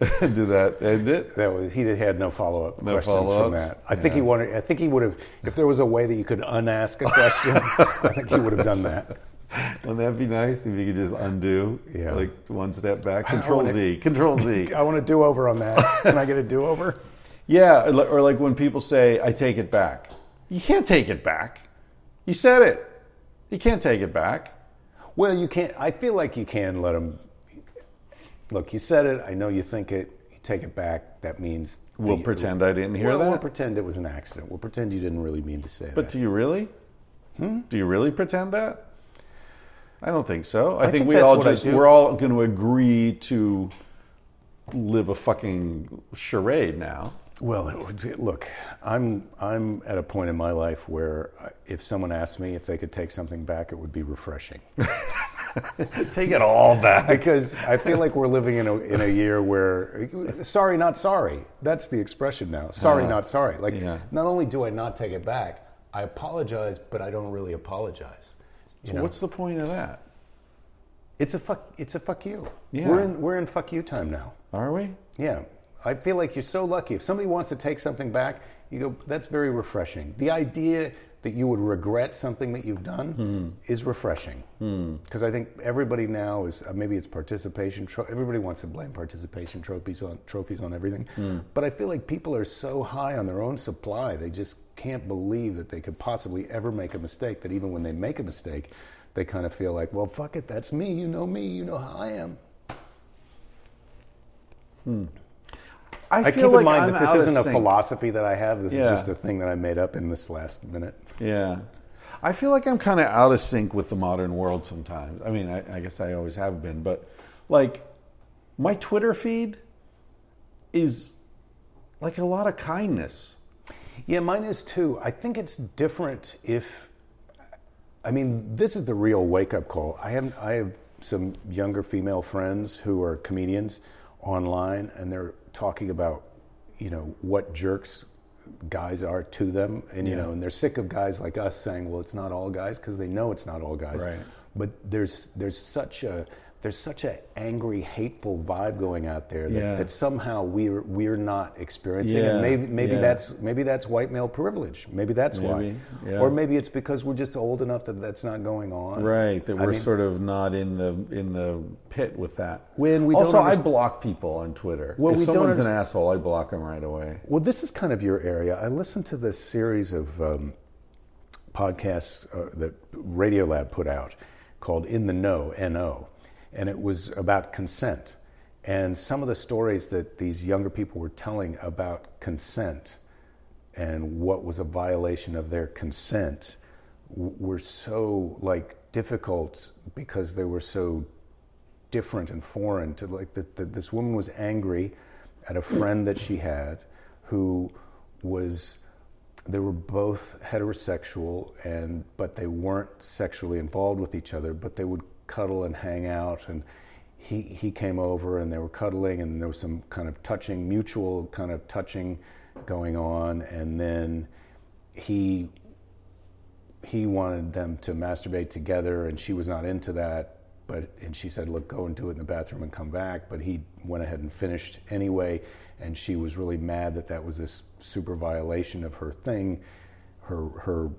(laughs) Did that end it? That was he had no follow up No questions follow-ups? from that. I think he wanted. I think he would have. If there was a way that you could unask a question, I think he would have done that. (laughs) Wouldn't that be nice if you could just undo? Yeah. Like one step back. Control wanna- Z. Control Z. (laughs) I want a do over on that. Can I get a do over? Yeah, or or like when people say, "I take it back." You can't take it back. You said it. You can't take it back. Well, you can't. I feel like you can let him. Look, you said it. I know you think it. You take it back. That means We'll the- pretend I didn't hear well, that. We'll pretend it was an accident. We'll pretend you didn't really mean to say it. But that. do you really? Hmm? Do you really pretend that? I don't think so. I, think, think we all just we're all going to agree to live a fucking charade now. Well, it would- look, I'm I'm at a point in my life where uh, if someone asked me if they could take something back, it would be refreshing. (laughs) Take it all back. because I feel like we're living in a in a year where sorry, not sorry. That's the expression now. Sorry, Uh, not sorry. Like yeah. not only do I not take it back, I apologize, but I don't really apologize. So know? what's the point of that? it's a fuck. It's a fuck you. Yeah. We're in we're in fuck you time now. Are we? Yeah. I feel like you're so lucky. If somebody wants to take something back, you go, that's very refreshing. The idea that you would regret something that you've done Hmm. is refreshing. Because I think everybody now is, uh, maybe it's participation, tro- everybody wants to blame participation trophies on, trophies on everything. Hmm. But I feel like people are so high on their own supply, they just can't believe that they could possibly ever make a mistake, that even when they make a mistake, they kind of feel like, well, fuck it, that's me, you know me, you know how I am. I feel keep in mind I'm that this isn't a sync. philosophy that I have. This Yeah. is just a thing that I made up in this last minute. Yeah. I feel like I'm kind of out of sync with the modern world sometimes. I mean, I, I guess I always have been, but like my Twitter feed is like a lot of kindness. Yeah, mine is too. I think it's different if. I mean, this is the real wake up call. I have I have some younger female friends who are comedians online, and they're talking about, you know, what jerks guys are to them, and you Yeah. know, and they're sick of guys like us saying, "Well, it's not all guys," because they know it's not all guys. Right. But there's there's such a there's such a angry, hateful vibe going out there that, Yeah. that somehow we're we're not experiencing, Yeah, and maybe maybe yeah. that's maybe that's white male privilege. Maybe that's Maybe, why, or maybe it's because we're just old enough that that's not going on. Right, that I we're mean- sort of not in the in the pit with that. When we also, I block people on Twitter. Well, if we don't someone's an asshole, I block them right away. Well, this is kind of your area. I listened to this series of um, podcasts uh, that Radiolab put out called In the No, N-O, and it was about consent. And some of the stories that these younger people were telling about consent and what was a violation of their consent were so like difficult because they were so different and foreign to like that this woman was angry at a friend that she had who was they were both heterosexual and but they weren't sexually involved with each other but they would cuddle and hang out and he he came over and they were cuddling and there was some kind of touching mutual kind of touching going on and then he he wanted them to masturbate together and she was not into that but and she said look go and do it in the bathroom and come back but he went ahead and finished anyway and she was really mad that that was this super violation of her thing her her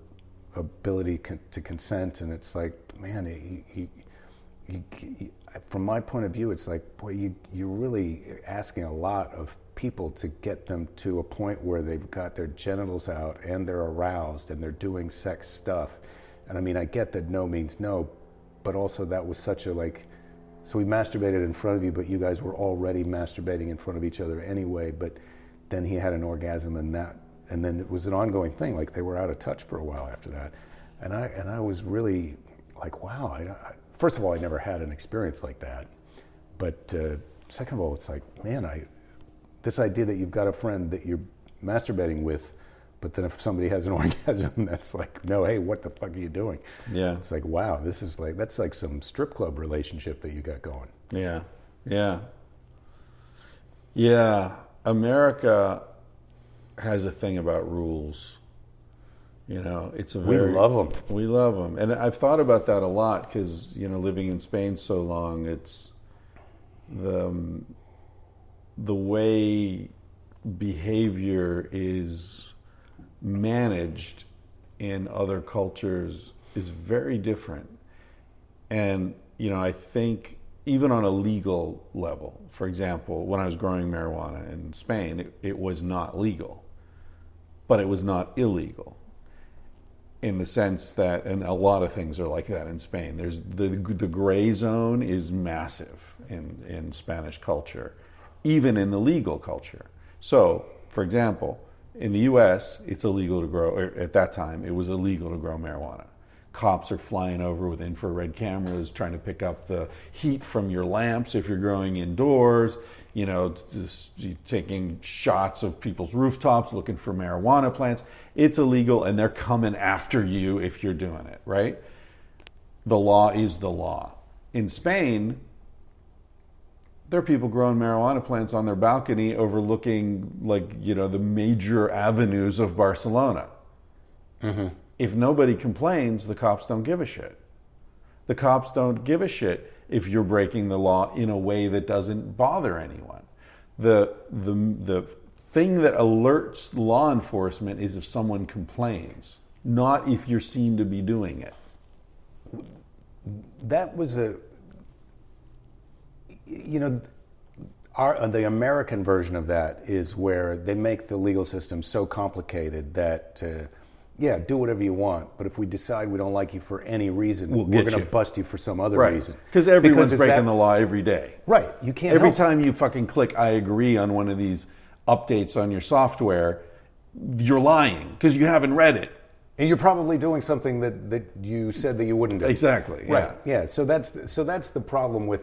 ability con- to consent and it's like man he, he, he, from my point of view it's like boy you you're really asking a lot of people to get them to a point where they've got their genitals out and they're aroused and they're doing sex stuff. And i mean i get that no means no but also that was such a like so we masturbated in front of you but you guys were already masturbating in front of each other anyway but then he had an orgasm and that and then it was an ongoing thing like they were out of touch for a while after that. And i and i was really like wow I, I, first of all i never had an experience like that but uh, second of all it's like man i this idea that you've got a friend that you're masturbating with but then if somebody has an (laughs) orgasm, that's like, no, hey, what the fuck are you doing? Yeah. It's like, wow, this is like, that's like some strip club relationship that you got going. Yeah. Yeah. Yeah. America has a thing about rules. You know, it's a very. We love them. We love them. And I've thought about that a lot because, you know, living in Spain so long, it's the, um, the way behavior is managed in other cultures is very different. And, you know, I think even on a legal level, for example, when I was growing marijuana in Spain, it, it was not legal, but it was not illegal in the sense that, and a lot of things are like that in Spain. There's the the gray zone is massive in in Spanish culture, even in the legal culture. So, for example, in the U.S., it's illegal to grow. Er, at that time, it was illegal to grow marijuana. Cops are flying over with infrared cameras, trying to pick up the heat from your lamps if you're growing indoors. You know, taking shots of people's rooftops looking for marijuana plants. It's illegal, and they're coming after you if you're doing it. Right? The law is the law. In Spain, there are people growing marijuana plants on their balcony overlooking like you know the major avenues of barcelona mm-hmm. If nobody complains the cops don't give a shit. The cops don't give a shit if you're breaking the law in a way that doesn't bother anyone. The the the thing that alerts law enforcement is if someone complains not if you're seen to be doing it. That was a you know, our, uh, the American version of that is where they make the legal system so complicated that, uh, yeah, do whatever you want, but if we decide we don't like you for any reason, we'll we're going to bust you for some other right. reason. Because everyone's breaking that, the law every day. Right. You can't. Every help. time you fucking click I agree on one of these updates on your software, you're lying because you haven't read it. And you're probably doing something that, that you said that you wouldn't do. Exactly. Right. Yeah. So that's so that's the problem with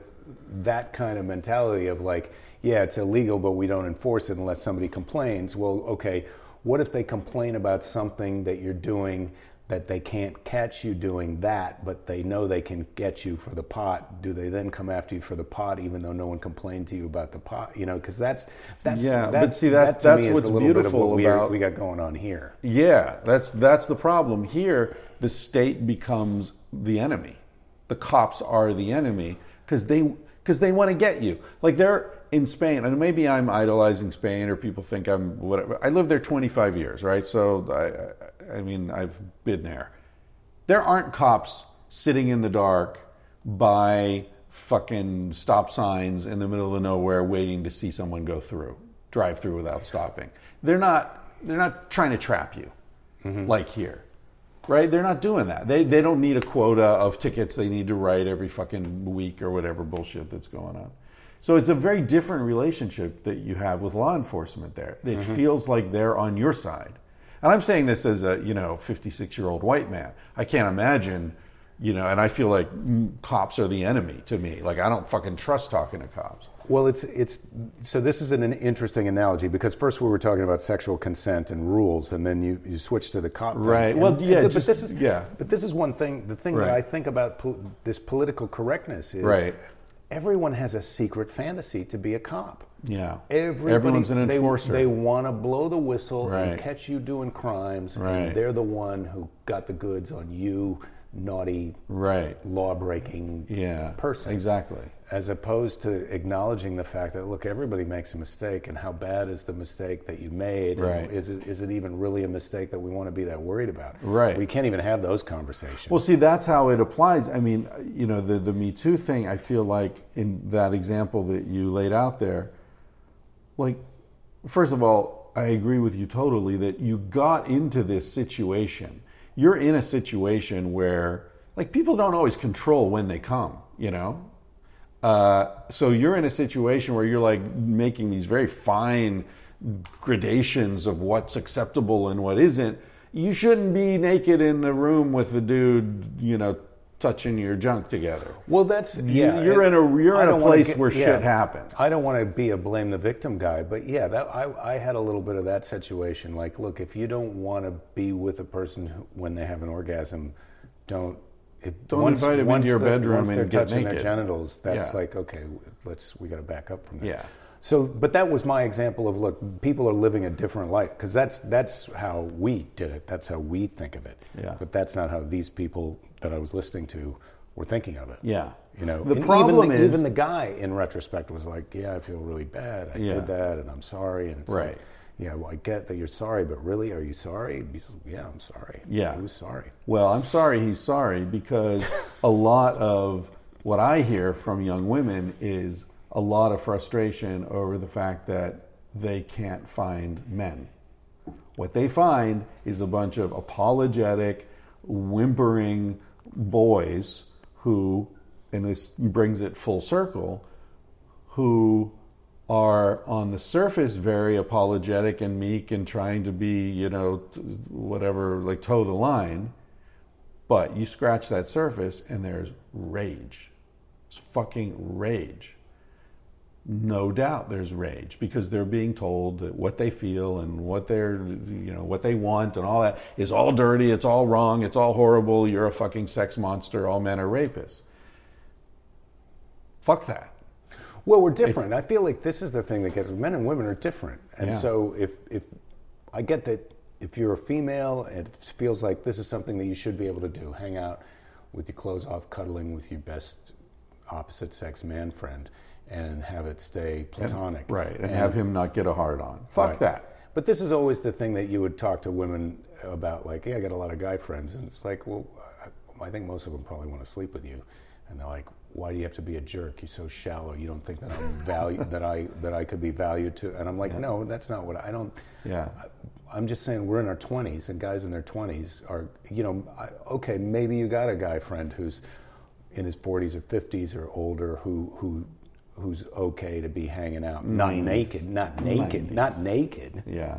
that kind of mentality of like, yeah, it's illegal, but we don't enforce it unless somebody complains. Well, okay, what if they complain about something that you're doing that they can't catch you doing that, but they know they can get you for the pot? Do they then come after you for the pot, even though no one complained to you about the pot? You know, because that's that's yeah. That's, but see, that, that that's what's what beautiful what about we got going on here. Yeah, that's that's the problem here. The state becomes the enemy. The cops are the enemy because they because they want to get you. Like they're in Spain, and maybe I'm idolizing Spain, or people think I'm whatever. I lived there 25 years, right? So I, I mean, I've been there. There aren't cops sitting in the dark by fucking stop signs in the middle of nowhere waiting to see someone go through, drive through without stopping. They're not. They're not trying to trap you, mm-hmm. like here right? They're not doing that. They, they don't need a quota of tickets they need to write every fucking week or whatever bullshit that's going on. So it's a very different relationship that you have with law enforcement there. It mm-hmm. feels like they're on your side. And I'm saying this as a you know 56 year old white man. I can't imagine, you know, and I feel like cops are the enemy to me. Like I don't fucking trust talking to cops. Well, it's it's so this is an, an interesting analogy because first we were talking about sexual consent and rules, and then you, you switch to the cop. thing. Right. And- Well, yeah, But just- this is yeah. But this is one thing. The thing Right. that I think about this political correctness is Right. Everyone has a secret fantasy to be a cop. Yeah. Everybody, Everyone's an they- enforcer. They, want to blow the whistle and catch you doing crimes, Right. and they're the one who got the goods on you, naughty, Right. law-breaking Yeah. person. Exactly. As opposed to acknowledging the fact that look, everybody makes a mistake, and how bad is the mistake that you made? Right. Is it is it even really a mistake that we want to be that worried about? Right. We can't even have those conversations. Well, see, that's how it applies. I mean, you know, the the Me Too thing. I feel like in that example that you laid out there, like, first of all, I agree with you totally that you got into this situation. You're in a situation where, like, people don't always control when they come. You know, uh, so you're in a situation where you're like making these very fine gradations of what's acceptable and what isn't. You shouldn't be naked in a room with a dude, you know, touching your junk together. Well, that's yeah. you're in a- you're I in a place where shit happens. I don't want to be a blame the victim guy, but yeah, that I, I had a little bit of that situation. Like, look, if you don't want to be with a person who, when they have an orgasm, don't. If, Don't invite 'em into once your the- bedroom once and they're get touching their genitals. That's Yeah. like okay, let's we got to back up from this. Yeah. So, but that was my example of look, people are living a different life because that's that's how we did it. That's how we think of it. Yeah. But that's not how these people that I was listening to were thinking of it. Yeah. You know, The problem even the, is- even the guy in retrospect was like, "Yeah, I feel really bad. I Yeah. did that, and I'm sorry." And it's Right. like, yeah, well, I get that you're sorry, but really, are you sorry? Like, yeah, I'm sorry. Yeah. who's sorry? Well, I'm sorry he's sorry because a lot of what I hear from young women is a lot of frustration over the fact that they can't find men. What they find is a bunch of apologetic, whimpering boys who, and this brings it full circle, who are on the surface very apologetic and meek and trying to be, you know, whatever, like toe the line. But you scratch that surface and there's rage. It's fucking rage. No doubt there's rage because they're being told that what they feel and what they're, you know, what they want and all that is all dirty, it's all wrong, it's all horrible, you're a fucking sex monster, all men are rapists. Fuck that. Well, we're different. I feel like this is the thing that gets men and women are different, and Yeah. so if if I get that if you're a female, it feels like this is something that you should be able to do: hang out with your clothes off, cuddling with your best opposite sex man friend, and have it stay platonic, Right, and, have him not get a hard on. Fuck Right. that. But this is always the thing that you would talk to women about, like, yeah, I got a lot of guy friends, and it's like, well, I, I think most of them probably want to sleep with you, and they're like, why do you have to be a jerk? You're so shallow. You don't think that I'm value (laughs) that I that I could be valued to? And I'm like, no, that's not what I don't. Yeah. I'm just saying we're in our 20s, and guys in their 20s are, you know, I, okay, maybe you got a guy friend who's in his 40s or 50s or older who who who's okay to be hanging out, not naked, not naked, Nineties. not naked. Yeah.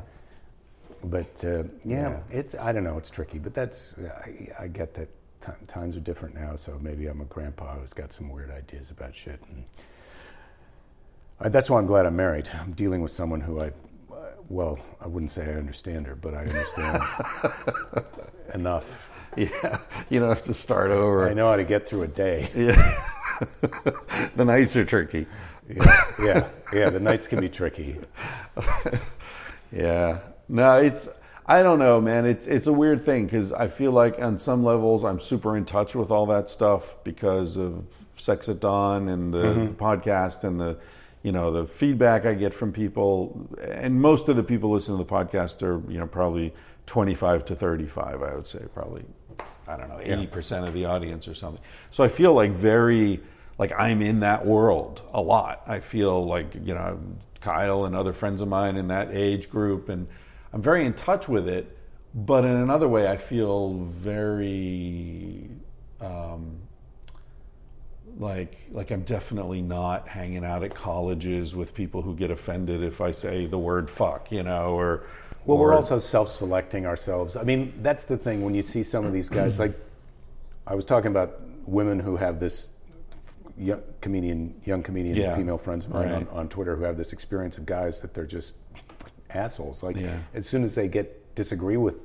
But uh, yeah, Yeah. it's I don't know, it's tricky, but that's I, I get that ti times are different now. So maybe I'm a grandpa who's got some weird ideas about shit, and I, that's why I'm glad I'm married. I'm dealing with someone who I, uh, well, I wouldn't say I understand her, but I understand (laughs) enough. Yeah. You don't have to start over. I know how to get through a day. Yeah. (laughs) the nights are tricky. Yeah, yeah, yeah. The nights can be tricky. (laughs) Yeah. No, it's I don't know, man. It's it's a weird thing because I feel like on some levels I'm super in touch with all that stuff because of Sex at Dawn and the, mm-hmm. the podcast and the you know the feedback I get from people. And most of the people listening to the podcast are you know probably 25 to 35. I would say probably I don't know 80 percent of the audience or something. So I feel like very like I'm in that world a lot. I feel like you know Kyle and other friends of mine in that age group, and I'm very in touch with it. But in another way, I feel very um, like like I'm definitely not hanging out at colleges with people who get offended if I say the word fuck, you know, or Well, we're also self-selecting ourselves. I mean, that's the thing when you see some of these guys. Like, I was talking about women who have this young comedian, young comedian, Yeah. female friends of mine Right. on, on Twitter who have this experience of guys that they're just assholes. Like, Yeah. as soon as they get disagree with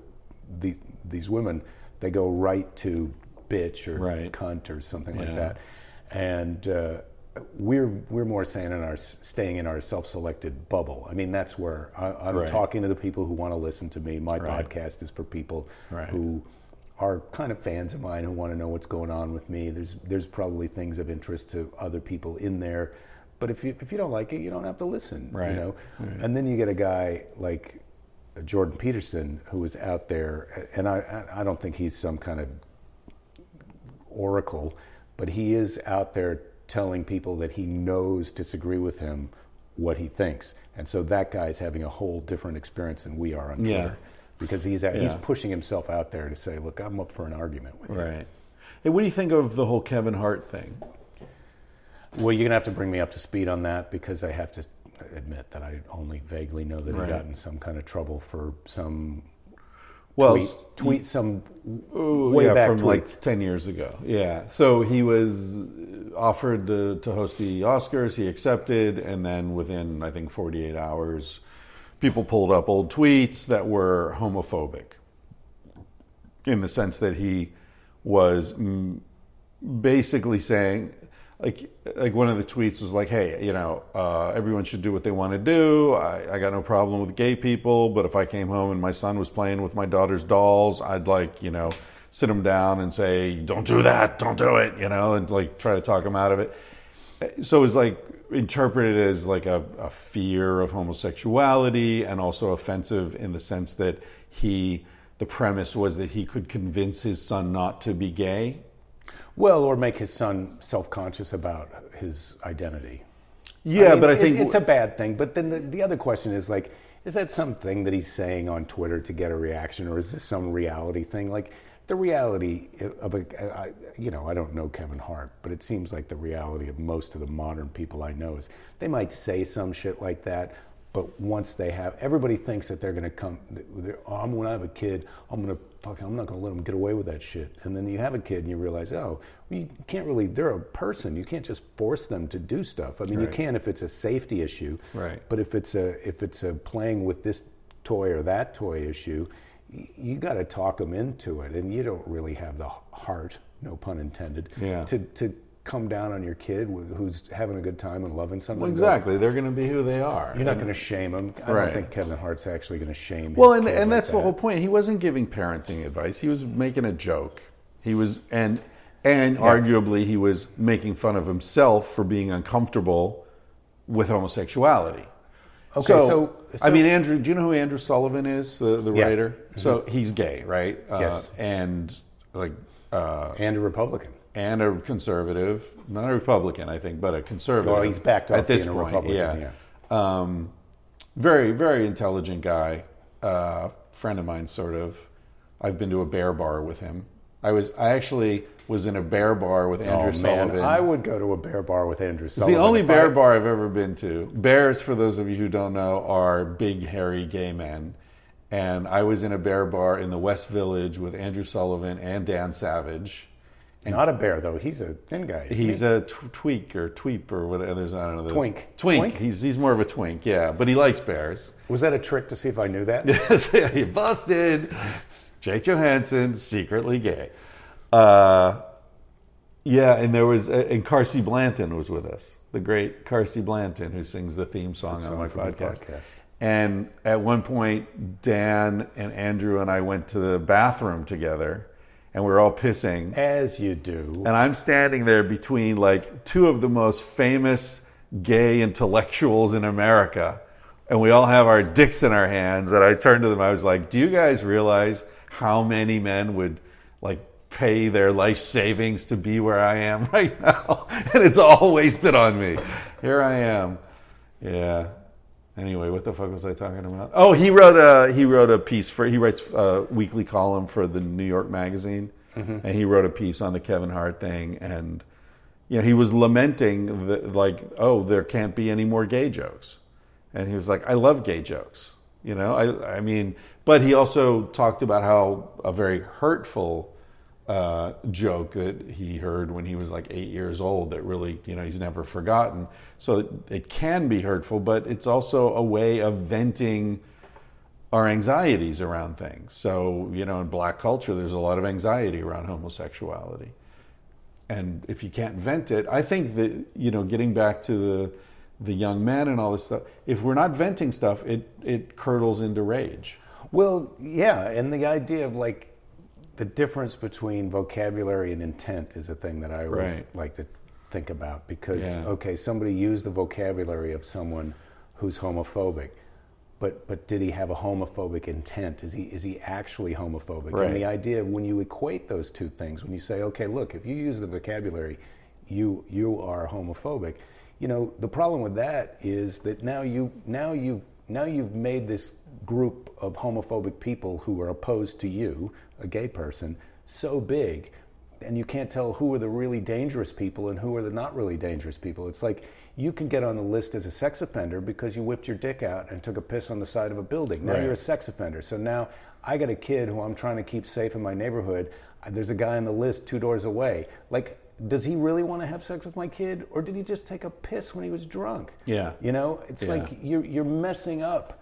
the, these women, they go right to bitch or Right. cunt or something like that. And uh, we're we're more saying in our staying in our self-selected bubble. I mean, that's where I, I'm Right. talking to the people who want to listen to me. My Right. podcast is for people who are kind of fans of mine who want to know what's going on with me. There's there's probably things of interest to other people in there, but if you if you don't like it, you don't have to listen. Right. You know, and then you get a guy like Jordan Peterson who is out there, and I I I don't think he's some kind of oracle, but he is out there telling people that he knows disagree with him what he thinks, and so that guy is having a whole different experience than we are on Twitter. Yeah. Because he's he's Yeah. pushing himself out there to say, "Look, I'm up for an argument with you." Right. Hey, what do you think of the whole Kevin Hart thing? Well, you're gonna have to bring me up to speed on that because I have to admit that I only vaguely know that Right. he got in some kind of trouble for some Well, tweet, tweet some Ooh, way yeah, back from tweet. like 10 years ago. Yeah. So he was offered to, to host the Oscars. He accepted. And then within, I think, 48 hours, people pulled up old tweets that were homophobic in the sense that he was mm, basically saying, like, like one of the tweets was like, "Hey, you know, uh, everyone should do what they want to do. I, I got no problem with gay people, but if I came home and my son was playing with my daughter's dolls, I'd like, you know, sit him down and say, "Don't do that, don't do it," you know, and like try to talk him out of it. So it's like interpreted as like a, a fear of homosexuality and also offensive in the sense that he, the premise was that he could convince his son not to be gay. well, or make his son self-conscious about his identity. Yeah, mean, but I it- think it's a bad thing. But then the, the other question is like, is that something that he's saying on Twitter to get a reaction, or is this some reality thing? Like the reality of a, I, you know, I don't know Kevin Hart, but it seems like the reality of most of the modern people I know is they might say some shit like that, but once they have, everybody thinks that they're going to come. Oh, I'm when I have a kid, I'm going to fuck. I'm not going to let them get away with that shit. And then you have a kid, and you realize, oh, well, you can't really. They're a person. You can't just force them to do stuff. I mean, you can if it's a safety issue. Right. But if it's a if it's a playing with this toy or that toy issue, you got to talk them into it, and you don't really have the heart, no pun intended, Yeah. to to come down on your kid who's having a good time and loving something. Well, go, exactly. They're going to be who they are. You're not going to shame them. I Right. don't think Kevin Hart's actually going to shame. Well, his and, and like that's the whole point. He wasn't giving parenting advice. He was making a joke. He was and and arguably he was making fun of himself for being uncomfortable with homosexuality. Okay, so, so- I mean, Andrew, do you know who Andrew Sullivan is, the, the Yeah. writer? So he's gay, right? Uh, Yes. and like uh, and a Republican. and a conservative, not a Republican, I think, but a conservative. Well, he's backed up at this being a point. Republican, yeah. Um, very, very intelligent guy. Uh, friend of mine, sort of. I've been to a bear bar with him. I was, I actually was in a bear bar with oh, Andrew oh man, Sullivan. I would go to a bear bar with Andrew It's Sullivan. the only bear I- bar I've ever been to. Bears, for those of you who don't know, are big, hairy gay men. And I was in a bear bar in the West Village with Andrew Sullivan and Dan Savage. Not a bear though. He's a thin guy. He's he? a tw- tweak or tweep or whatever. There's I don't know. the- Twink. Twink. Twink? He's he's more of a twink. Yeah, but he likes bears. Was that a trick to see if I knew that? (laughs) Yes, you busted. Jake Johansson secretly gay. Uh, yeah, and there was and Carsie Blanton was with us, the great Carsie Blanton, who sings the theme song on my podcast. podcast. And at one point, Dan and Andrew and I went to the bathroom together, and we were all pissing. As you do. And I'm standing there between like two of the most famous gay intellectuals in America. And we all have our dicks in our hands. And I turned to them, I was like, Do you guys realize how many men would like pay their life savings to be where I am (laughs) right now? And it's all wasted on me. Here I am. Yeah. Anyway, what the fuck was I talking about? Oh, he wrote a he wrote a piece for he writes a weekly column for the New York Magazine, mm-hmm. and he wrote a piece on the Kevin Hart thing, and you know he was lamenting that like oh there can't be any more gay jokes, and he was like I love gay jokes, You know, I, I mean, but he also talked about how a very hurtful uh, joke that he heard when he was like eight years old that really, you know, he's never forgotten. So it, it can be hurtful, but it's also a way of venting our anxieties around things. So, you know, in black culture, there's a lot of anxiety around homosexuality. And if you can't vent it, I think that, you know, getting back to the, the young men and all this stuff, if we're not venting stuff, it, it curdles into rage. Well, yeah, and the idea of like the difference between vocabulary and intent is a thing that I always Right. like to think about because Yeah. okay, somebody used the vocabulary of someone who's homophobic, but but did he have a homophobic intent? Is he is he actually homophobic? Right. And the idea when you equate those two things, when you say, okay, look, if you use the vocabulary, you you are homophobic. You know, the problem with that is that now you now you now you've made this group of homophobic people who are opposed to you, a gay person, so big and you can't tell who are the really dangerous people and who are the not really dangerous people. It's like you can get on the list as a sex offender because you whipped your dick out and took a piss on the side of a building. Now Right. you're a sex offender. So now I got a kid who I'm trying to keep safe in my neighborhood. There's a guy on the list two doors away. Like, does he really want to have sex with my kid or did he just take a piss when he was drunk? Yeah. You know, it's Yeah. like you're, you're messing up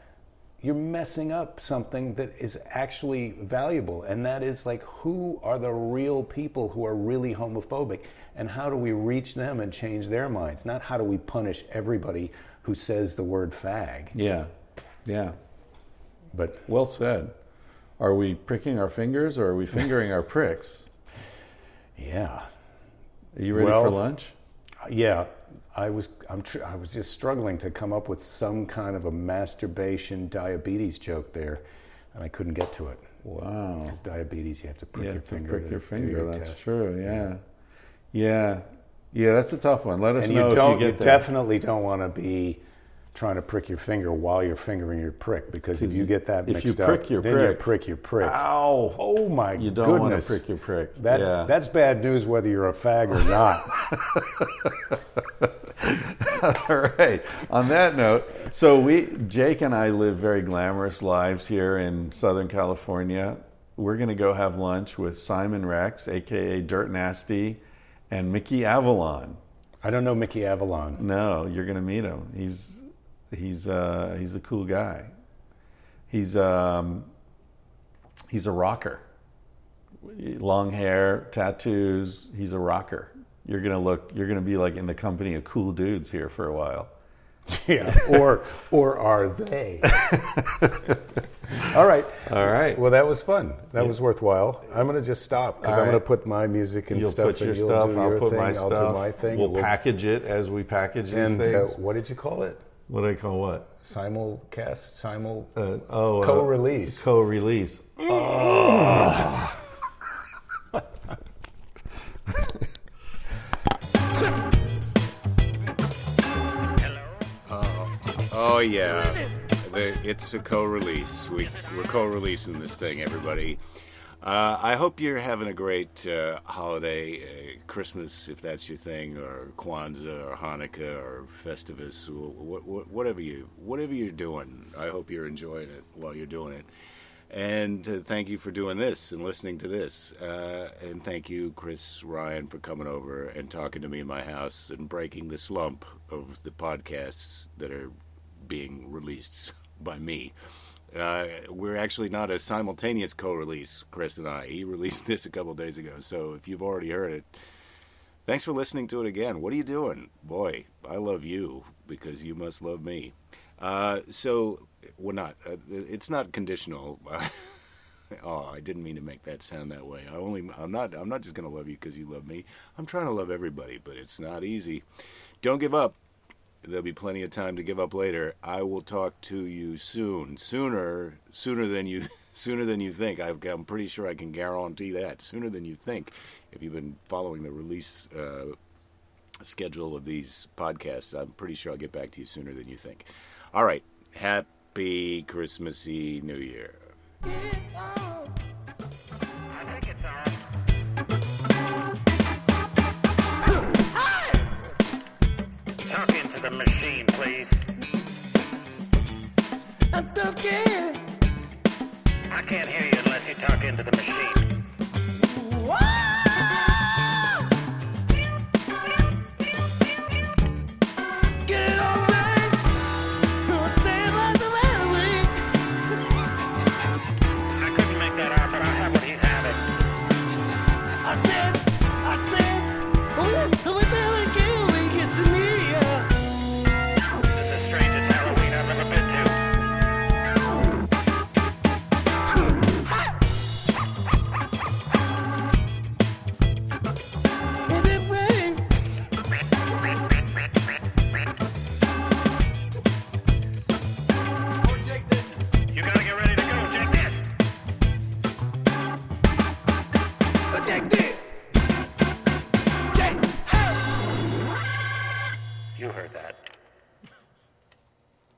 you're messing up something that is actually valuable and that is like who are the real people who are really homophobic and how do we reach them and change their minds not how do we punish everybody who says the word fag Yeah, yeah. but Well said. Are we pricking our fingers or are we fingering our pricks? (laughs) yeah Are you ready Well- for lunch? yeah i was i'm tr- i was just struggling to come up with some kind of a masturbation diabetes joke there and i couldn't get to it Wow. Because diabetes you have to prick You your have to finger prick your finger. your That's test. true. Yeah. Yeah. Yeah, that's a tough one. Let us and know you don't if you you definitely don't want to be trying to prick your finger while you're fingering your prick because if you get that if you mixed prick up your then prick- you prick your prick Ow. oh my goodness! You don't want to prick your prick. that yeah. that's bad news whether you're a fag or not (laughs) All right. On that note, so we Jake and I live very glamorous lives here in Southern California. We're going to go have lunch with Simon Rex, aka Dirt Nasty, and Mickey Avalon. i don't know mickey avalon No, you're going to meet him. He's he's uh, he's a cool guy. He's um, he's a rocker. Long hair, tattoos. He's a rocker. You're gonna look. You're gonna be like in the company of cool dudes here for a while. (laughs) yeah or or are they (laughs) all right All right. well that was fun that was worthwhile i'm going to just stop because i'm going to put my music and You'll stuff put your and you'll stuff. do I'll your put thing my i'll stuff. do my thing We'll We'll- package it as we package these and uh, what did you call it what do I call what? simulcast simul Uh, oh, uh, Co-release. Co-release. (laughs) Oh yeah, the, it's a co-release. We, we're co-releasing this thing, everybody. Uh, I hope you're having a great uh, holiday, uh, Christmas if that's your thing, or Kwanzaa, or Hanukkah, or Festivus, wh- wh- whatever you whatever you're doing. I hope you're enjoying it while you're doing it. And uh, thank you for doing this and listening to this. Uh, and thank you, Chris Ryan, for coming over and talking to me in my house and breaking the slump of the podcasts that are being released (laughs) by me. Uh, we're actually not a simultaneous co-release, Chris and I. He (laughs) released this a couple days ago, so if you've already heard it, thanks for listening to it again. What are you doing, boy? I love you because you must love me. Uh, so we're not. Uh, it's not conditional. (laughs) oh, I didn't mean to make that sound that way. I only. I'm not. I'm not just to love you because you love me. I'm trying to love everybody, but it's not easy. Don't give up there'll be plenty of time to give up later. I will talk to you soon, sooner, sooner than you, (laughs) sooner than you think. I've, I'm pretty sure I can guarantee that sooner than you think. If you've been following the release uh, schedule of these podcasts, I'm pretty sure I'll get back to you sooner than you think. All right, happy Christmassy New Year. the machine, please. I don't care. I can't hear you unless you talk into the machine. What?